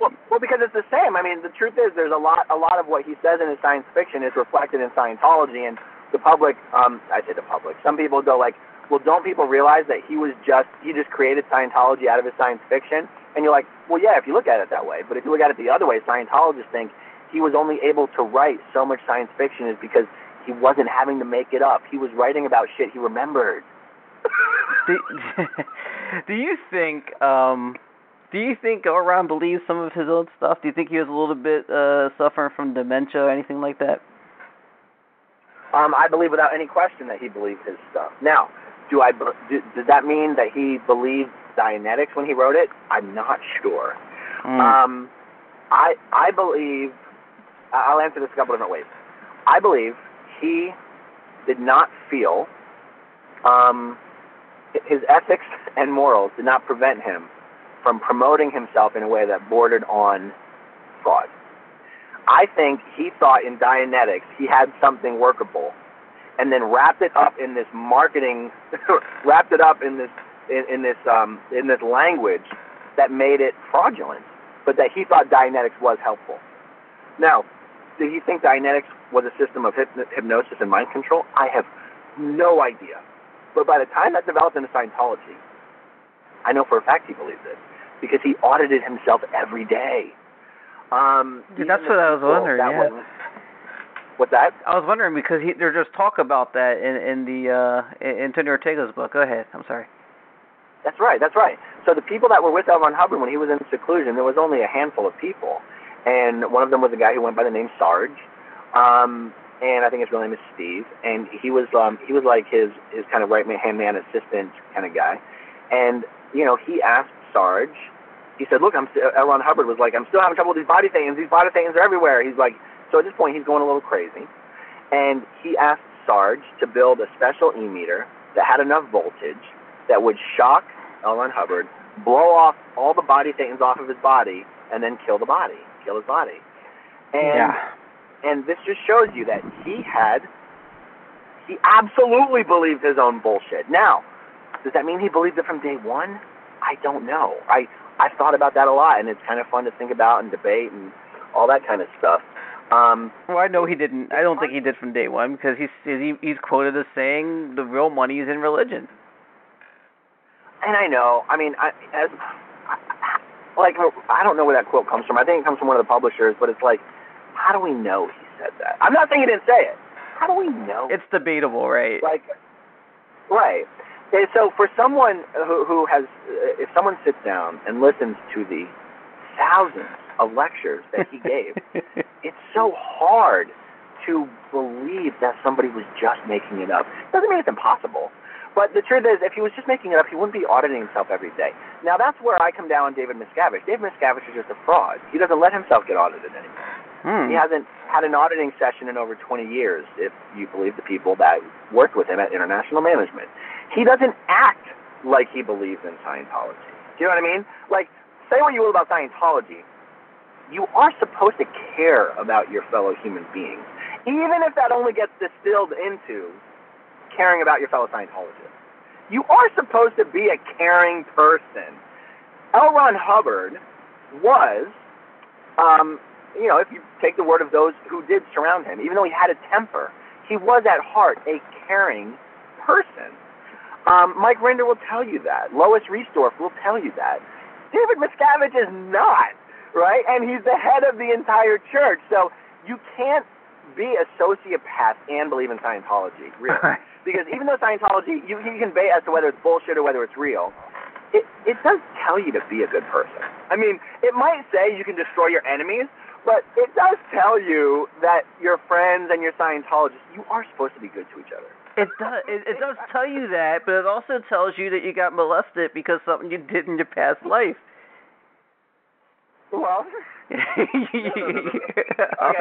Well, well, because it's the same. I mean, the truth is, there's a lot, a lot of what he says in his science fiction is reflected in Scientology, and the public, um, I say the public. Some people go like, well, don't people realize that he was just, he just created Scientology out of his science fiction? And you're like, well, yeah, if you look at it that way. But if you look at it the other way, Scientologists think he was only able to write so much science fiction is because he wasn't having to make it up. He was writing about shit he remembered. do, do you think um, do you think Oran believes some of his own stuff? Do you think he was a little bit uh, suffering from dementia or anything like that? Um, I believe without any question that he believed his stuff. Now, do I? Do, does that mean that he believed Dianetics when he wrote it? I'm not sure. Mm. Um, I I believe. I'll answer this a couple different ways. I believe he did not feel um, his ethics and morals did not prevent him from promoting himself in a way that bordered on fraud. I think he thought in Dianetics he had something workable, and then wrapped it up in this marketing, wrapped it up in this in, in this um, in this language that made it fraudulent, but that he thought Dianetics was helpful. Now, did he think Dianetics was a system of hypno- hypnosis and mind control? I have no idea. But by the time that developed into Scientology, I know for a fact he believed it because he audited himself every day. Um, even that's what I was wondering, that yeah. What's that? I was wondering because he, there's just talk about that in in the uh, in Antonio Ortega's book. Go ahead. I'm sorry. That's right. That's right. So the people that were with L. Ron Hubbard when he was in seclusion, there was only a handful of people, and one of them was a guy who went by the name Sarge, um, and I think his real name is Steve, and he was um, he was like his his kind of right hand man assistant kind of guy, and you know he asked Sarge, he said, look, I'm st- L. Ron Hubbard was like, I'm still having trouble with these body thetans. These body thetans are everywhere. He's like, so at this point he's going a little crazy, and he asked Sarge to build a special e meter that had enough voltage that would shock L. Ron Hubbard, blow off all the body thetans off of his body, and then kill the body, kill his body. And yeah. and this just shows you that he had he absolutely believed his own bullshit. Now, does that mean he believed it from day one? I don't know. I I've thought about that a lot, and it's kind of fun to think about and debate and all that kind of stuff. Um, Well, I know he didn't. I don't think he did from day one because he's he, he's quoted as saying the real money is in religion. And I know. I mean, I, as like I don't know where that quote comes from. I think it comes from one of the publishers, but it's like, how do we know he said that? I'm not saying he didn't say it. How do we know? It's debatable, right? like right and so for someone who who has if someone sits down and listens to the thousands of lectures that he gave it's so hard to believe that somebody was just making it up doesn't mean it's impossible but the truth is if he was just making it up he wouldn't be auditing himself every day now that's where i come down on david miscavige david miscavige is just a fraud he doesn't let himself get audited anymore hmm. he hasn't had an auditing session in over 20 years, if you believe the people that worked with him at International Management. He doesn't act like he believes in Scientology. Do you know what I mean? Like, say what you will about Scientology, you are supposed to care about your fellow human beings, even if that only gets distilled into caring about your fellow Scientologists. You are supposed to be a caring person. L. Ron Hubbard was um, you know, if you take the word of those who did surround him, even though he had a temper, he was at heart a caring person. Um, Mike Rinder will tell you that. Lois Reisdorf will tell you that. David Miscavige is not, right? And he's the head of the entire church. So you can't be a sociopath and believe in Scientology, really. because even though Scientology, you, you can debate as to whether it's bullshit or whether it's real, it, it does tell you to be a good person. I mean, it might say you can destroy your enemies, but it does tell you that your friends and your Scientologists, you are supposed to be good to each other. It does. It, it does tell you that, but it also tells you that you got molested because something you did in your past life. Well, okay,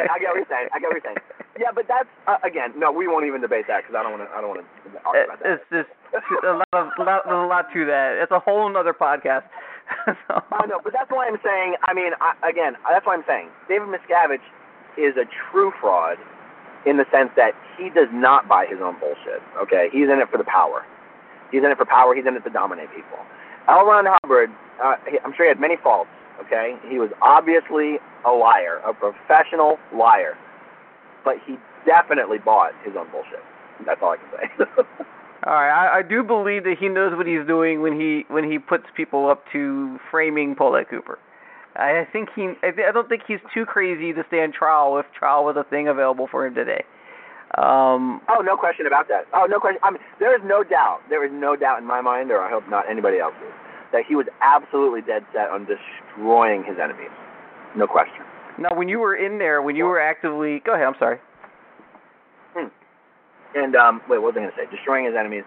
I get what you're saying. I get what you're saying. Yeah, but that's uh, again, no, we won't even debate that because I don't want to. I don't want to argue about that. It's just a lot of lot, there's a lot to that. It's a whole other podcast. so, I know, but that's why I'm saying. I mean, I, again, that's why I'm saying David Miscavige is a true fraud in the sense that he does not buy his own bullshit. Okay, he's in it for the power. He's in it for power. He's in it to dominate people. L. Ron Hubbard, uh, I'm sure he had many faults. Okay, he was obviously a liar, a professional liar, but he definitely bought his own bullshit. That's all I can say. all right, I, I do believe that he knows what he's doing when he when he puts people up to framing Paulette Cooper. I, think he. I, th- I don't think he's too crazy to stand trial if trial was a thing available for him today. Um, oh, no question about that. Oh, no question. I mean, there is no doubt. There is no doubt in my mind, or I hope not anybody else's, that he was absolutely dead set on destroying his enemies. No question. now, when you were in there, when you were actively, go ahead. I'm sorry. And um, wait, what was I going to say? Destroying his enemies.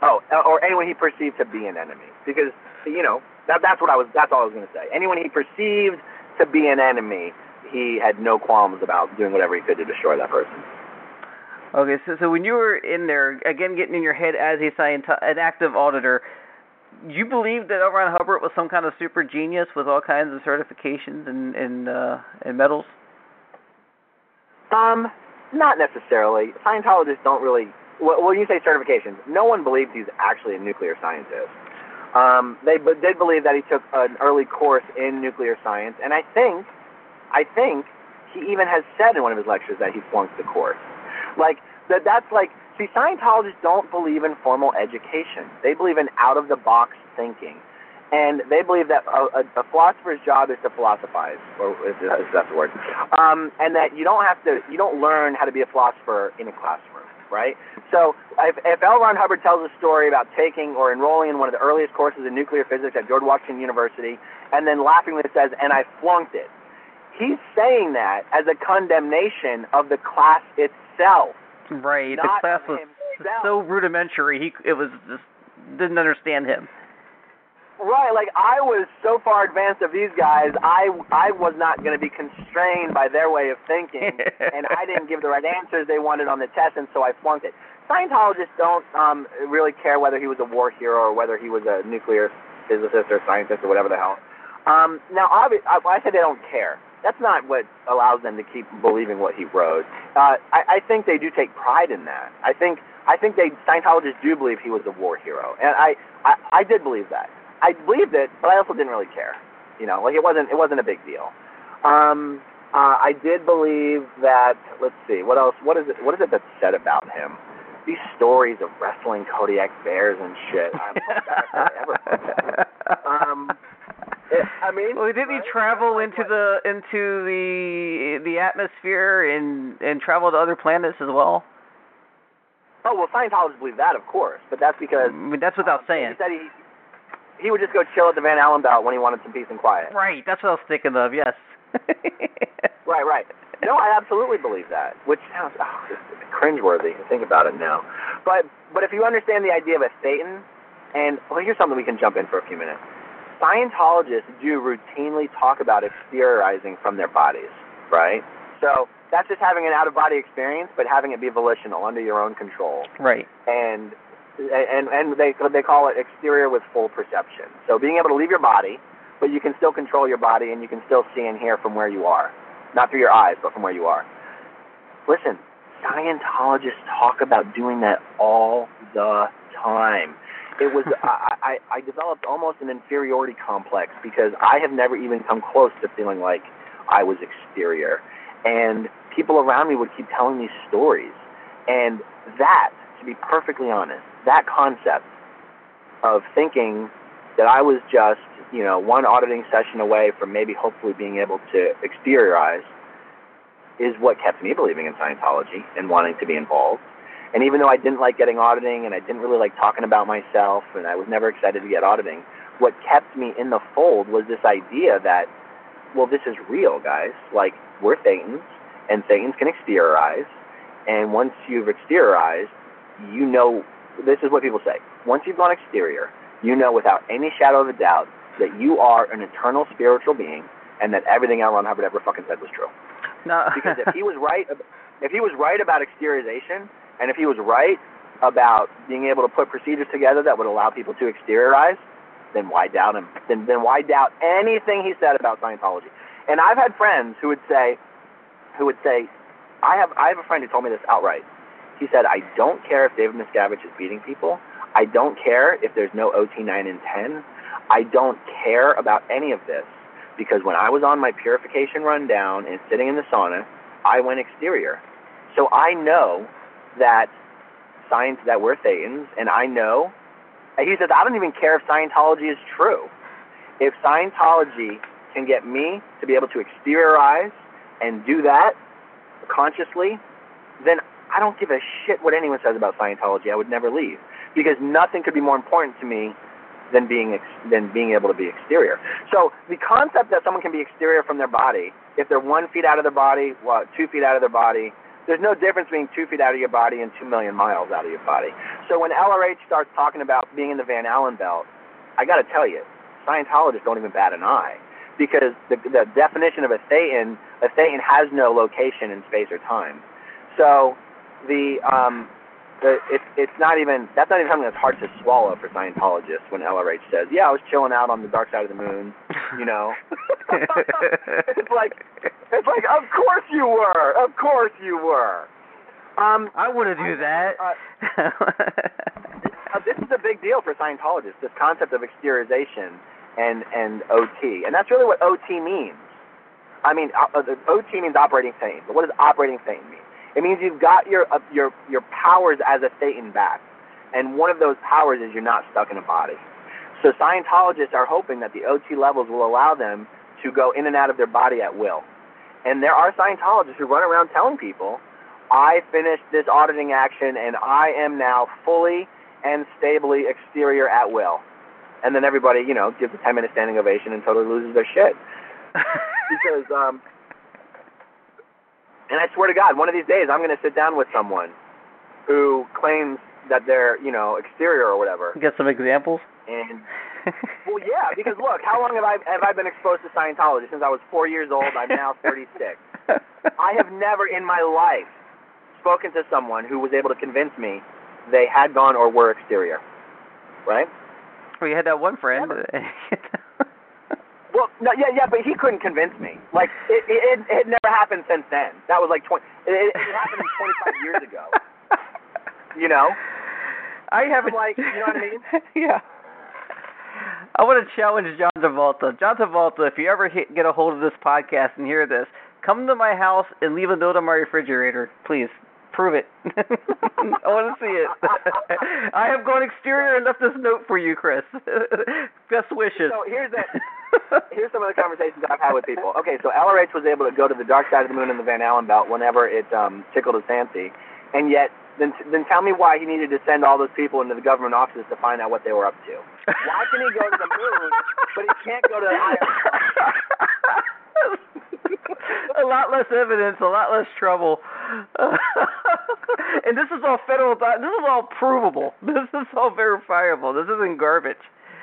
Oh, or anyone he perceived to be an enemy, because you know that that's what I was. That's all I was going to say. Anyone he perceived to be an enemy, he had no qualms about doing whatever he could to destroy that person. Okay, so so when you were in there, again, getting in your head as a scient- an active auditor, you believe that L. Ron Hubbard was some kind of super genius with all kinds of certifications and and uh, and medals. Um, not necessarily. Scientologists don't really. When you say certifications, no one believes he's actually a nuclear scientist. Um, they but did believe that he took an early course in nuclear science, and I think, I think he even has said in one of his lectures that he flunked the course. Like that. That's like. See, Scientologists don't believe in formal education. They believe in out-of-the-box thinking, and they believe that a, a, a philosopher's job is to philosophize, or if, if that's the word, um, and that you don't have to. You don't learn how to be a philosopher in a classroom, right? So if, if L. Ron Hubbard tells a story about taking or enrolling in one of the earliest courses in nuclear physics at George Washington University, and then laughingly says, "And I flunked it," he's saying that as a condemnation of the class itself. Right. the class was himself. so rudimentary. He it was just didn't understand him. Right, like I was so far advanced of these guys, I I was not going to be constrained by their way of thinking, and I didn't give the right answers they wanted on the test, and so I flunked it. Scientologists don't um really care whether he was a war hero or whether he was a nuclear physicist or scientist or whatever the hell. Um, now, obvi- I, I said they don't care. That's not what allows them to keep believing what he wrote. Uh, I, I think they do take pride in that. I think I think they Scientologists do believe he was a war hero, and I I, I did believe that. I believed it, but I also didn't really care. You know, like it wasn't it wasn't a big deal. Um, uh, I did believe that. Let's see, what else? What is it? What is it that's said about him? These stories of wrestling Kodiak bears and shit. I'm ever. Um, I mean, well, didn't he travel into the into the the atmosphere and and travel to other planets as well? Oh well, Scientologists believe that, of course, but that's because I mean, that's without um, saying. He said he he would just go chill at the Van Allen belt when he wanted some peace and quiet. Right, that's what I was thinking of. Yes. Right, right. No, I absolutely believe that, which sounds oh, cringeworthy to think about it now. But but if you understand the idea of a Thetan, and well, here's something we can jump in for a few minutes. Scientologists do routinely talk about exteriorizing from their bodies, right? So that's just having an out of body experience, but having it be volitional under your own control right. and and and they they call it exterior with full perception. So being able to leave your body, but you can still control your body and you can still see and hear from where you are, not through your eyes, but from where you are. Listen, Scientologists talk about doing that all the time. It was I, I I developed almost an inferiority complex because I have never even come close to feeling like I was exterior, and people around me would keep telling me stories, and that, to be perfectly honest, that concept of thinking that I was just you know one auditing session away from maybe hopefully being able to exteriorize is what kept me believing in Scientology and wanting to be involved. And even though I didn't like getting auditing and I didn't really like talking about myself and I was never excited to get auditing, what kept me in the fold was this idea that, well, this is real, guys. Like, we're Thetans, and Thetans can exteriorize. And once you've exteriorized, you know, this is what people say. Once you've gone exterior, you know without any shadow of a doubt that you are an eternal spiritual being and that everything L. Ron Hubbard ever fucking said was true No. because if he was right, if he was right about exteriorization, and if he was right about being able to put procedures together that would allow people to exteriorize, then why doubt him? Then then why doubt anything he said about Scientology? And I've had friends who would say, who would say, I have I have a friend who told me this outright. He said, I don't care if David Miscavige is beating people. I don't care if there's no OT nine and ten. I don't care about any of this because when I was on my purification rundown and sitting in the sauna, I went exterior. So I know that science that we're Thetans, and I know. And he says, I don't even care if Scientology is true. If Scientology can get me to be able to exteriorize and do that consciously, then I don't give a shit what anyone says about Scientology. I would never leave because nothing could be more important to me than being ex- than being able to be exterior. So the concept that someone can be exterior from their body, if they're one feet out of their body, well, two feet out of their body, there's no difference between two feet out of your body and two million miles out of your body. So when LRH starts talking about being in the Van Allen belt, I got to tell you, Scientologists don't even bat an eye because the, the definition of a thetan, a thetan has no location in space or time. So the um, the, it, it's not even that's not even something that's hard to swallow for Scientologists when LRH says, "Yeah, I was chilling out on the dark side of the moon," you know. it's like it's like, of course you were, of course you were. Um, I want to do that. uh, uh, this is a big deal for Scientologists. This concept of exteriorization and and OT, and that's really what OT means. I mean, uh, OT means operating Thetan, but what does operating Thetan mean? It means you've got your uh, your your powers as a Thetan back, and one of those powers is you're not stuck in a body. So Scientologists are hoping that the OT levels will allow them to go in and out of their body at will. And there are Scientologists who run around telling people, I finished this auditing action and I am now fully and stably exterior at will. And then everybody, you know, gives a 10 minute standing ovation and totally loses their shit. because, um, and I swear to God, one of these days I'm going to sit down with someone who claims that they're, you know, exterior or whatever. Get some examples. And well, yeah, because look, how long have I have I been exposed to Scientology? Since I was four years old. I'm now 36. I have never in my life spoken to someone who was able to convince me they had gone or were exterior. Right? Well, you had that one friend. Well, no, yeah, yeah, but he couldn't convince me. Like it, it, it, it never happened since then. That was like twenty. It, it happened 25 years ago. You know? I haven't. like, you know what I mean? yeah. I want to challenge John Travolta. John Travolta, if you ever hit, get a hold of this podcast and hear this, come to my house and leave a note on my refrigerator, please. Prove it. I want to see it. I have gone exterior and left this note for you, Chris. Best wishes. So here's the here's some of the conversations I've had with people. Okay, so LRH was able to go to the dark side of the moon in the Van Allen belt whenever it um, tickled his fancy, and yet then then tell me why he needed to send all those people into the government offices to find out what they were up to. Why can he go to the moon, but he can't go to the a lot less evidence, a lot less trouble. and this is all federal. This is all provable. This is all verifiable. This isn't garbage.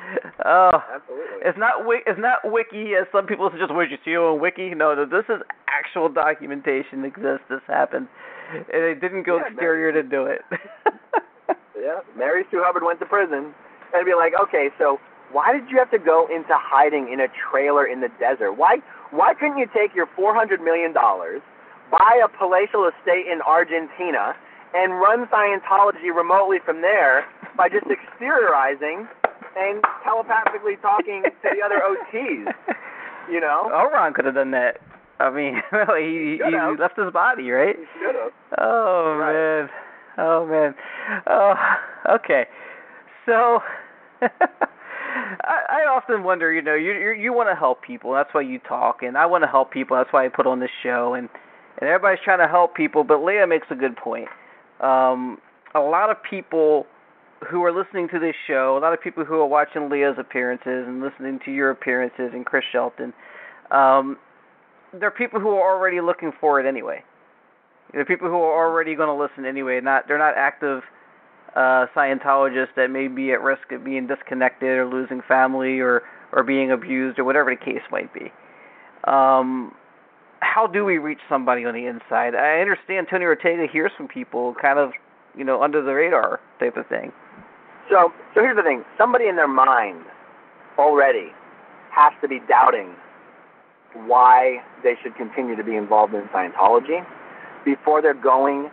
Oh, Absolutely. it's not it's not wiki as some people suggest. What you see on wiki? No, no, this is actual documentation exists. This happened, and they didn't go Yeah, exterior to do it. Yeah, Mary Sue Hubbard went to prison. And be like, okay, so why did you have to go into hiding in a trailer in the desert? Why why couldn't you take your four hundred million dollars, buy a palatial estate in Argentina, and run Scientology remotely from there by just exteriorizing and telepathically talking to the other OTs? You know? Oron could have done that. I mean, he he, he left his body, right? Should have. Oh Right. man. Oh man. Oh, okay. So I, I often wonder, you know, you you, you want to help people. That's why you talk, and I want to help people. That's why I put on this show, and and everybody's trying to help people. But Leah makes a good point. Um, a lot of people who are listening to this show, a lot of people who are watching Leah's appearances and listening to your appearances and Chris Shelton, um, they're people who are already looking for it anyway. They're people who are already going to listen anyway. Not they're not active uh, Scientologists that may be at risk of being disconnected or losing family or or being abused or whatever the case might be. Um, how do we reach somebody on the inside? I understand Tony Ortega hears from people kind of, you know, under the radar type of thing. So, so here's the thing: somebody in their mind already has to be doubting why they should continue to be involved in Scientology before they're going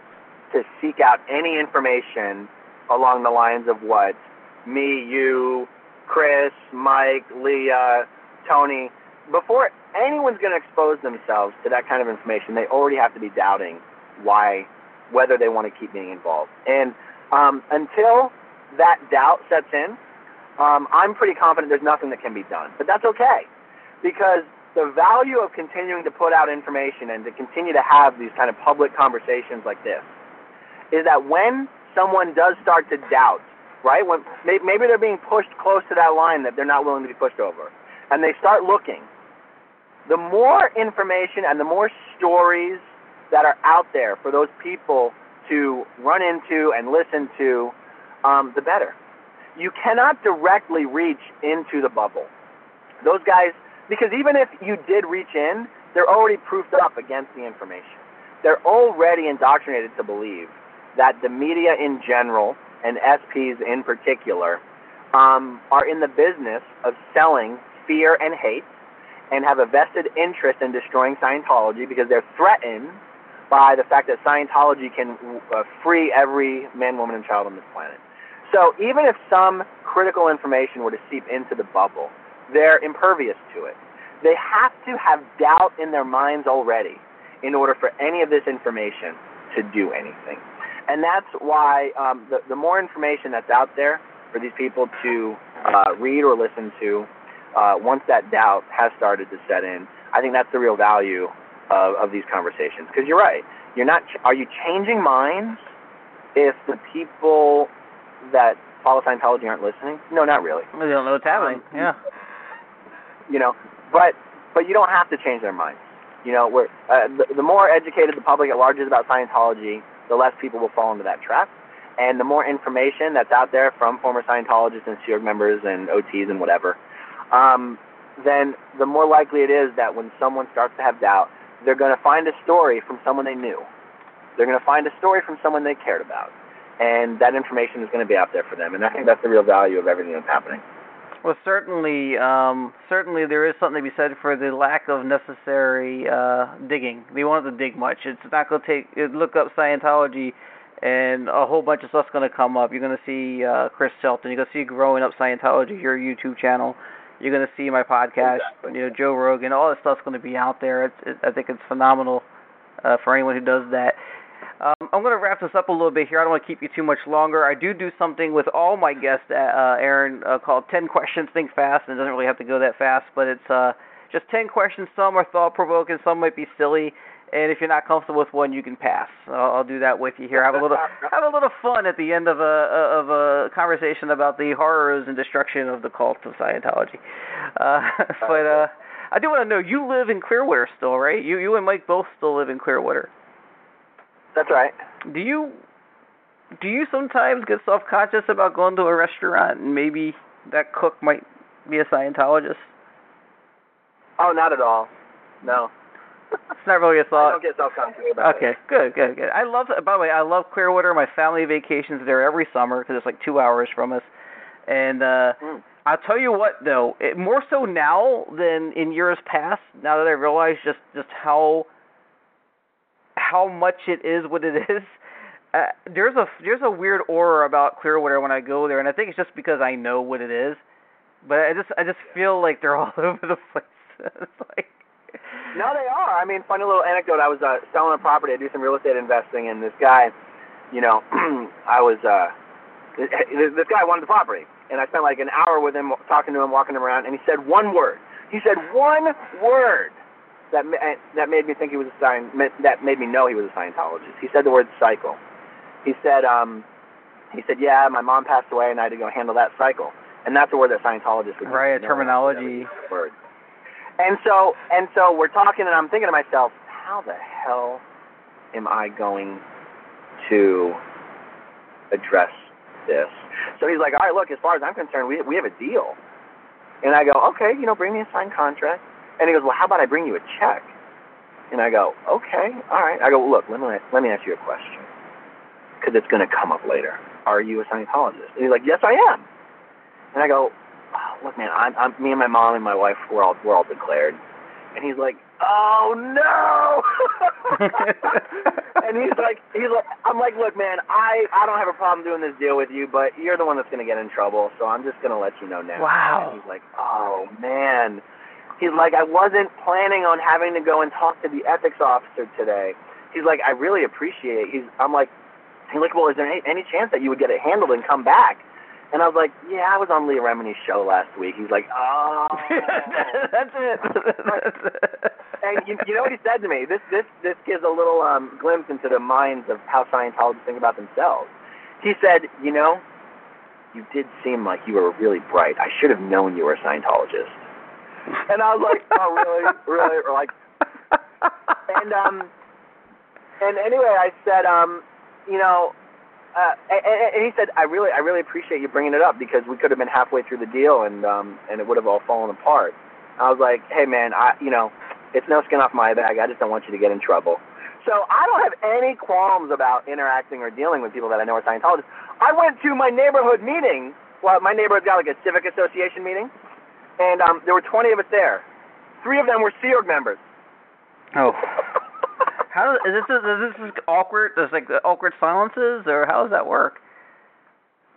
to seek out any information along the lines of what me, you, Chris, Mike, Leah, Tony. Before anyone's going to expose themselves to that kind of information, they already have to be doubting why, whether they want to keep being involved. And um, until that doubt sets in, um, I'm pretty confident there's nothing that can be done. But that's okay, because the value of continuing to put out information and to continue to have these kind of public conversations like this is that when someone does start to doubt, right? When maybe they're being pushed close to that line that they're not willing to be pushed over, and they start looking, the more information and the more stories that are out there for those people to run into and listen to, um, the better. You cannot directly reach into the bubble. Those guys, because even if you did reach in, they're already proofed up against the information. They're already indoctrinated to believe that the media in general and SPs in particular um, are in the business of selling fear and hate and have a vested interest in destroying Scientology because they're threatened by the fact that Scientology can uh, free every man, woman, and child on this planet. So even if some critical information were to seep into the bubble, they're impervious to it. They have to have doubt in their minds already in order for any of this information to do anything. And that's why um, the, the more information that's out there for these people to uh, read or listen to, uh, once that doubt has started to set in, I think that's the real value of, of these conversations. Because you're right. You're not. Ch- are you changing minds if the people that follow Scientology aren't listening? No, not really. They don't know what's happening. Um, yeah. You know, but but you don't have to change their minds. You know, we're, uh, the, the more educated the public at large is about Scientology, the less people will fall into that trap. And the more information that's out there from former Scientologists and Sea members and OTs and whatever, um, then the more likely it is that when someone starts to have doubt, they're going to find a story from someone they knew. They're going to find a story from someone they cared about. And that information is going to be out there for them. And I think that's the real value of everything that's happening. Well, certainly, um, certainly there is something to be said for the lack of necessary uh, digging. They won't have to dig much. It's not going to take. Look up Scientology, and a whole bunch of stuff's going to come up. You're going to see uh, Chris Shelton. You're going to see Growing Up Scientology, your YouTube channel. You're going to see my podcast. Exactly. You know, Joe Rogan. All this stuff's going to be out there. It's, it, I think it's phenomenal uh, for anyone who does that. Um, I'm going to wrap this up a little bit here. I don't want to keep you too much longer. I do do something with all my guests, uh, Aaron, uh, called 10 Questions, Think Fast, and it doesn't really have to go that fast, but it's uh, just 10 questions. Some are thought provoking, some might be silly. And if you're not comfortable with one, you can pass. I'll, I'll do that with you here. Have a little have a little fun at the end of a of a conversation about the horrors and destruction of the cult of Scientology. Uh, but uh, I do want to know you live in Clearwater still, right? You you and Mike both still live in Clearwater. That's right. Do you do you sometimes get self conscious about going to a restaurant and maybe that cook might be a Scientologist? Oh, not at all. No. It's not really a thought. don't get self-conscious about Okay, it. good, good, good. I love. By the way, I love Clearwater. My family vacations there every summer because it's like two hours from us. And uh Mm. I'll tell you what, though, it, more so now than in years past. Now that I realize just just how how much it is what it is. Uh, there's a there's a weird aura about Clearwater when I go there, and I think it's just because I know what it is. But I just I just feel like they're all over the place. it's like No, they are. I mean, funny little anecdote. I was uh, selling a property. I do some real estate investing, and this guy, you know, I was uh, this guy wanted the property, and I spent like an hour with him, talking to him, walking him around, and he said one word. He said one word that eh, that made me think he was a sign. That made me know he was a Scientologist. He said the word cycle. He said, um, he said, yeah, my mom passed away, and I had to go handle that cycle. And that's a word that Scientologists would use. Right, a terminology. Word. And so and so we're talking, and I'm thinking to myself, how the hell am I going to address this? So he's like, all right, look, as far as I'm concerned, we we have a deal. And I go, okay, you know, bring me a signed contract. And he goes, well, how about I bring you a check? And I go, okay, all right. I go, look, let me let me ask you a question, because it's going to come up later. Are you a Scientologist? And he's like, yes, I am. And I go, oh, look, man, I'm, I'm me and my mom and my wife we're all we're all declared. And he's like, oh no. and he's like, he's like, I'm like, look, man, I I don't have a problem doing this deal with you, but you're the one that's gonna get in trouble, so I'm just gonna let you know now. Wow. And he's like, oh man. He's like, I wasn't planning on having to go and talk to the ethics officer today. He's like, I really appreciate. It. He's, I'm like, he's like, well, is there any, any chance that you would get it handled and come back? And I was like, yeah, I was on Leah Remini's show last week. He's like, oh. That's it. And you, you know what he said to me? This this this gives a little um, glimpse into the minds of how Scientologists think about themselves. He said, you know, you did seem like you were really bright. I should have known you were a Scientologist. And I was like, oh really, really, or like, and um, and anyway, I said, um, you know, uh, and, and he said, I really, I really appreciate you bringing it up because we could have been halfway through the deal and um, and it would have all fallen apart. I was like, hey man, I, you know, it's no skin off my back. I just don't want you to get in trouble. So I don't have any qualms about interacting or dealing with people that I know are Scientologists. I went to my neighborhood meeting. Well, my neighborhood's got like a civic association meeting, and um, there were 20 of us there. Three of them were Sea Org members. Oh. How is this? Is this is awkward? There's like awkward silences, or how does that work?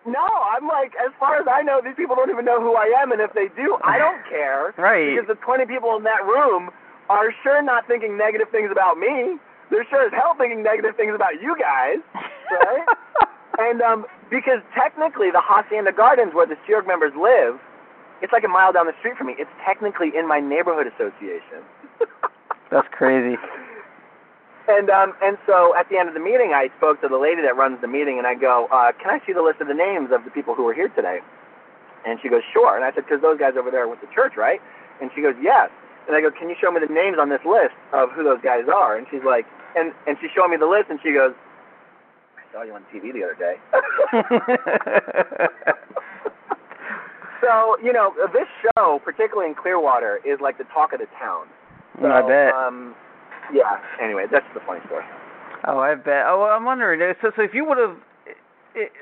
No, I'm like, as far as I know, these people don't even know who I am, and if they do, I don't care. Right. Because the 20 people in that room are sure not thinking negative things about me. They're sure as hell thinking negative things about you guys, right? and um, because technically, the Hacienda Gardens, where the Sea Org members live, it's like a mile down the street from me. It's technically in my neighborhood association. That's crazy. And um and so at the end of the meeting, I spoke to the lady that runs the meeting, and I go, uh, "Can I see the list of the names of the people who were here today?" And she goes, "Sure." And I said, "Because those guys over there went to church, right?" And she goes, "Yes." And I go, "Can you show me the names on this list of who those guys are?" And she's like, and and she showed me the list, and she goes, "I saw you on TV the other day. so you know, this show, particularly in Clearwater, is like the talk of the town. So, I bet. Um, yeah. Anyway, that's the funny story. Oh, I bet. Oh, well, I'm wondering. uh, So, so if you would have,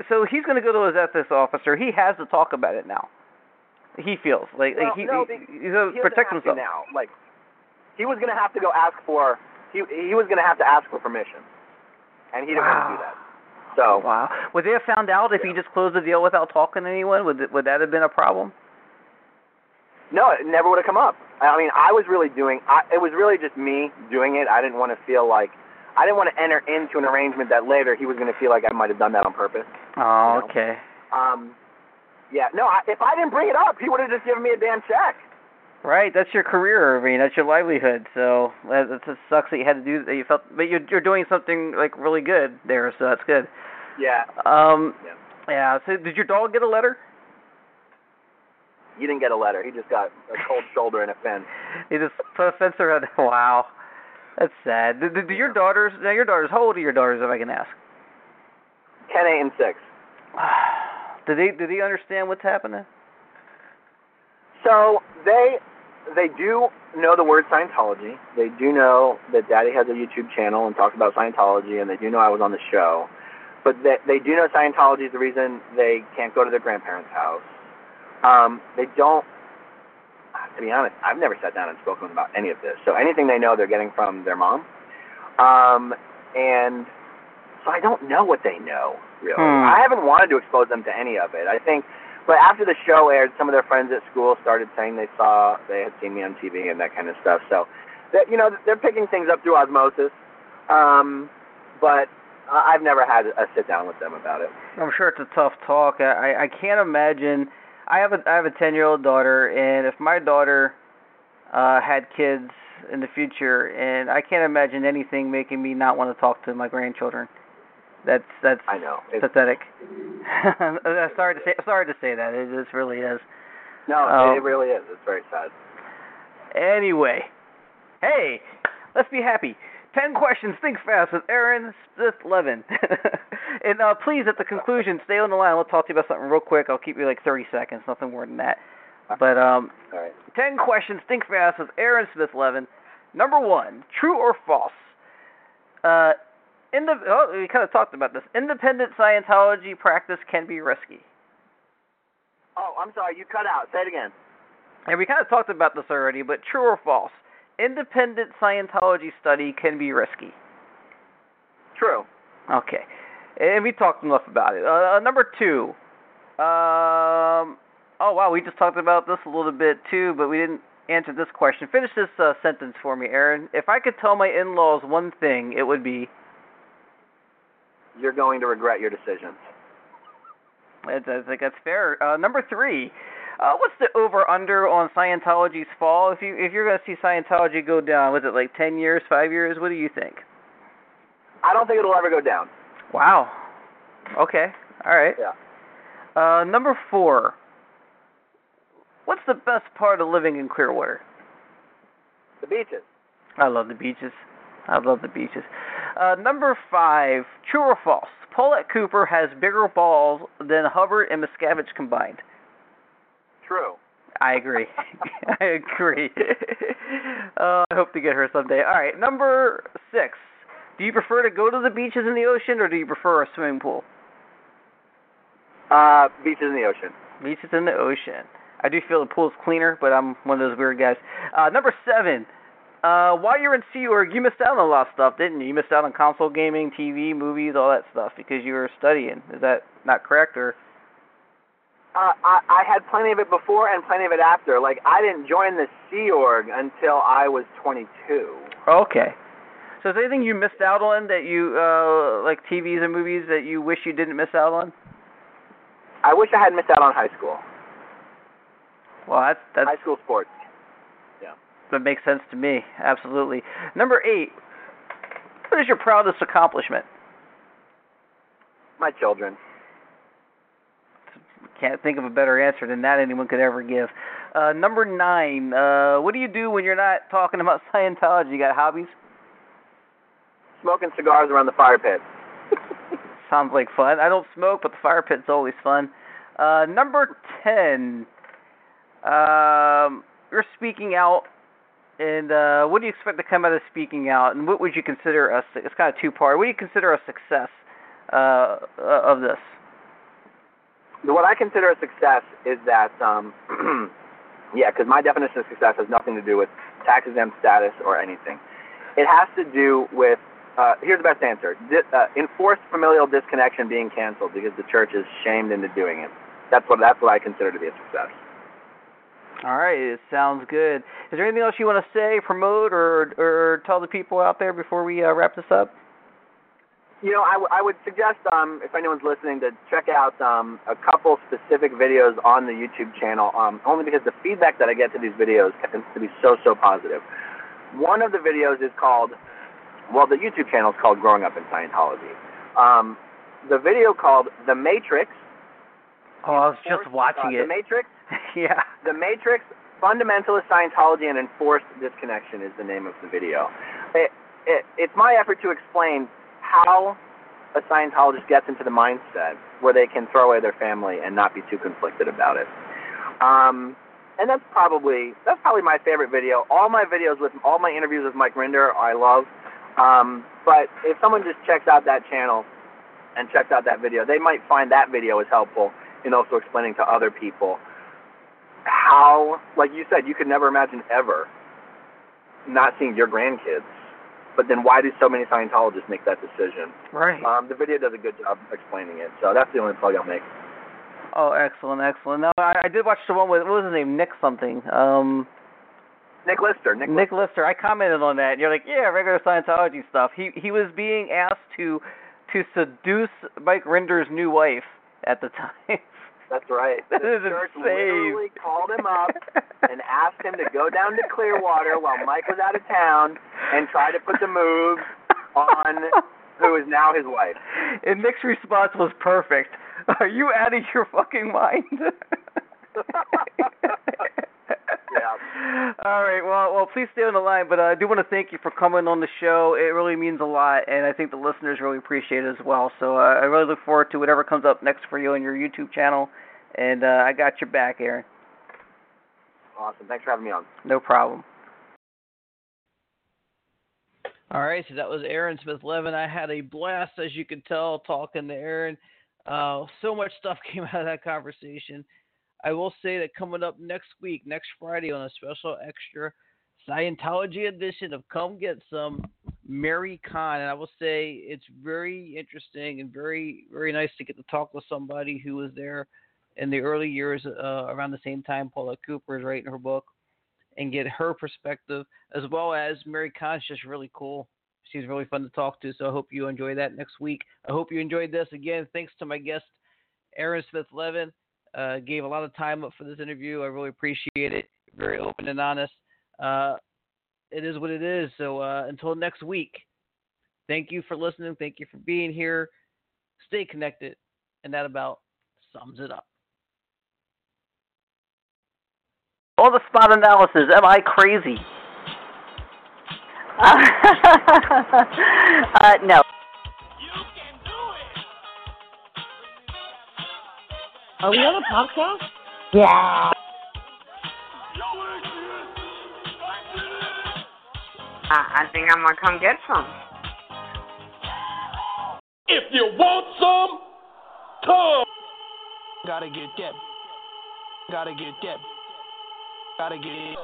so he's going to go to his ethics officer. He has to talk about it now. He feels like, like Well, he, no, he, he's going to protect himself. now. Like he was gonna have to go ask for he he was gonna have to ask for permission, and he didn't want to do that. So Wow. Would they have found out if he just closed the deal without talking to anyone? Would would that have been a problem? no, it never would have come up. I mean, I was really doing. I, it was really just me doing it. I didn't want to feel like I didn't want to enter into an arrangement that later he was going to feel like I might have done that on purpose. Oh, You know? okay. Um, yeah, no. I, if I didn't bring it up, he would have just given me a damn check. Right, that's your career, I mean, That's your livelihood. So that, that just sucks that you had to do that. You felt, but you're you're doing something like really good there, so that's good. Yeah, Um, Yeah. yeah. So did your dog get a letter? he didn't get a letter. He just got a cold shoulder and a fence. He just put a fence around. Wow, that's sad. Did, did your daughters? Now your daughters. How old are your daughters, if I can ask? Ten, eight, and six. Did they did they understand what's happening? So they they do know the word Scientology. They do know that Daddy has a YouTube channel and talks about Scientology, and they do know I was on the show. But they they do know Scientology is the reason they can't go to their grandparents' house. Um, they don't. To be honest, I've never sat down and spoken about any of this. So anything they know, they're getting from their mom. Um, and so I don't know what they know really. Hmm. I haven't wanted to expose them to any of it. I think but after the show aired, some of their friends at school started saying they saw they had seen me on TV and that kind of stuff. So, that you know, they're picking things up through osmosis. Um, but I've never had a sit down with them about it. I'm sure it's a tough talk. I, I can't imagine. I have a I have a ten year old daughter, and if my daughter uh had kids in the future, and I can't imagine anything making me not want to talk to my grandchildren. That's that's I know. It's, pathetic. I'm sorry to say sorry to say that. It just really is. no, Oh. it really is. It's very sad. Anyway, hey, let's be happy. Ten questions, think fast with Aaron Smith Levin. and uh, please, at the conclusion, stay on the line. We'll talk to you about something real quick. I'll keep you like 30 seconds, nothing more than that. But um, All right. ten questions, think fast with Aaron Smith Levin. Number one, true or false? Uh, in the oh, we kind of talked about this. Independent Scientology practice can be risky. Oh, I'm sorry. You cut out. Say it again. And we kind of talked about this already, but true or false? Independent Scientology study can be risky. True. Okay. And we talked enough about it. Uh, number two. Um. Oh wow, we just talked about this a little bit too, but we didn't answer this question. Finish this uh, sentence for me, Aaron. If I could tell my in-laws one thing, it would be. You're going to regret your decisions. I think that's fair. Uh, number three. Uh, what's the over/under on Scientology's fall? If you if you're going to see Scientology go down, was it like ten years, five years? What do you think? I don't think it'll ever go down. Wow. Okay. All right. Yeah. Uh, number four. What's the best part of living in Clearwater? The beaches. I love the beaches. I love the beaches. Uh, number five. True or false? Paulette Cooper has bigger balls than Hubbard and Miscavige combined. True. I agree. I agree. uh, I hope to get her someday. All right. Number six. Do you prefer to go to the beaches in the ocean, or do you prefer a swimming pool? Uh, beaches in the ocean. Beaches in the ocean. I do feel the pool's cleaner, but I'm one of those weird guys. Uh, number seven. Uh, while you're in Sea you missed out on a lot of stuff, didn't you? You missed out on console gaming, TV, movies, all that stuff because you were studying. Is that not correct, or? Uh, I, I had plenty of it before and plenty of it after. Like I didn't join the Sea Org until I was 22. Okay. So is there anything you missed out on that you uh like TVs and movies that you wish you didn't miss out on? I wish I had missed out on high school. Well, that's that's high school sports. That makes sense to me. Absolutely. Number eight. What is your proudest accomplishment? My children. Can't think of a better answer than that anyone could ever give. Uh, number nine. Uh, what do you do when you're not talking about Scientology? You got hobbies? Smoking cigars around the fire pit. sounds like fun. I don't smoke, but the fire pit's always fun. Uh, number ten. Um, you're speaking out, and uh, what do you expect to come out of speaking out? And what would you consider a? It's kind of two part. What do you consider a success uh, of this? What I consider a success is that, um, yeah, because my definition of success has nothing to do with tax exempt status or anything. It has to do with uh, here's the best answer: Di- uh, enforced familial disconnection being canceled because the church is shamed into doing it. That's what that's what I consider to be a success. All right, it sounds good. Is there anything else you want to say, promote, or or tell the people out there before we uh, wrap this up? You know, I, w- I would suggest um, if anyone's listening to check out um, a couple specific videos on the YouTube channel, um, only because the feedback that I get to these videos tends to be so so positive. One of the videos is called, well, the YouTube channel is called Growing Up in Scientology. Um, the video called The Matrix. Oh, I was just watching uh, it. The Matrix. yeah. The Matrix, Fundamentalist Scientology, and Enforced Disconnection is the name of the video. It, it, it's my effort to explain how a Scientologist gets into the mindset where they can throw away their family and not be too conflicted about it. Um, and that's probably that's probably my favorite video. All my videos with all my interviews with Mike Rinder, I love. Um, but if someone just checks out that channel and checks out that video, they might find that video is helpful in also explaining to other people how, like you said, you could never imagine ever not seeing your grandkids. But then why do so many Scientologists make that decision? Right. Um, the video does a good job explaining it. So that's the only plug I'll make. Oh, excellent, excellent. Now, I, I did watch the one with what was his name, Nick something. Um, Nick Lister. Nick, Nick Lister. I commented on that. And you're like, yeah, regular Scientology stuff. He he was being asked to to seduce Mike Rinder's new wife at the time. That's right. That the is church insane. literally called him up and asked him to go down to Clearwater while Mike was out of town and try to put the moves on who is now his wife. And Nick's response was perfect. Are you out of your fucking mind? Yeah. All right. Well, well, please stay on the line. But uh, I do want to thank you for coming on the show. It really means a lot, and I think the listeners really appreciate it as well. So uh, I really look forward to whatever comes up next for you on your YouTube channel. And uh, I got your back, Aaron. Awesome. Thanks for having me on. No problem. All right, so that was Aaron Smith Levin. I had a blast, as you can tell, talking to Aaron. Uh, so much stuff came out of that conversation. I will say that coming up next week, next Friday, on a special extra Scientology edition of Come Get Sum, Mary Kahn. And I will say it's very interesting and very, very nice to get to talk with somebody who was there in the early years uh, around the same time Paula Cooper is writing her book and get her perspective, as well as Mary Kahn's just really cool. She's really fun to talk to, so I hope you enjoy that next week. I hope you enjoyed this. Again, thanks to my guest, Aaron Smith Levin. Uh, gave a lot of time up for this interview. I really appreciate it. Very open and honest. Uh, it is what it is. So uh, until next week, thank you for listening. Thank you for being here. Stay connected. And that about sums it up. All the spot analysis. Am I crazy? uh, no. Are we on a podcast? Yeah. I, I think I'm gonna come get some. If you want some, come. Gotta get that. Gotta get that. Gotta get it.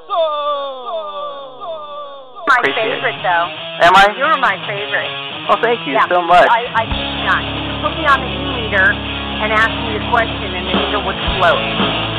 My Appreciate it. favorite, though. Am I? You're my favorite. Well, thank you yeah. so much. I, I kid you not. You put me on the e-meter and asked me a question, and the meter would float.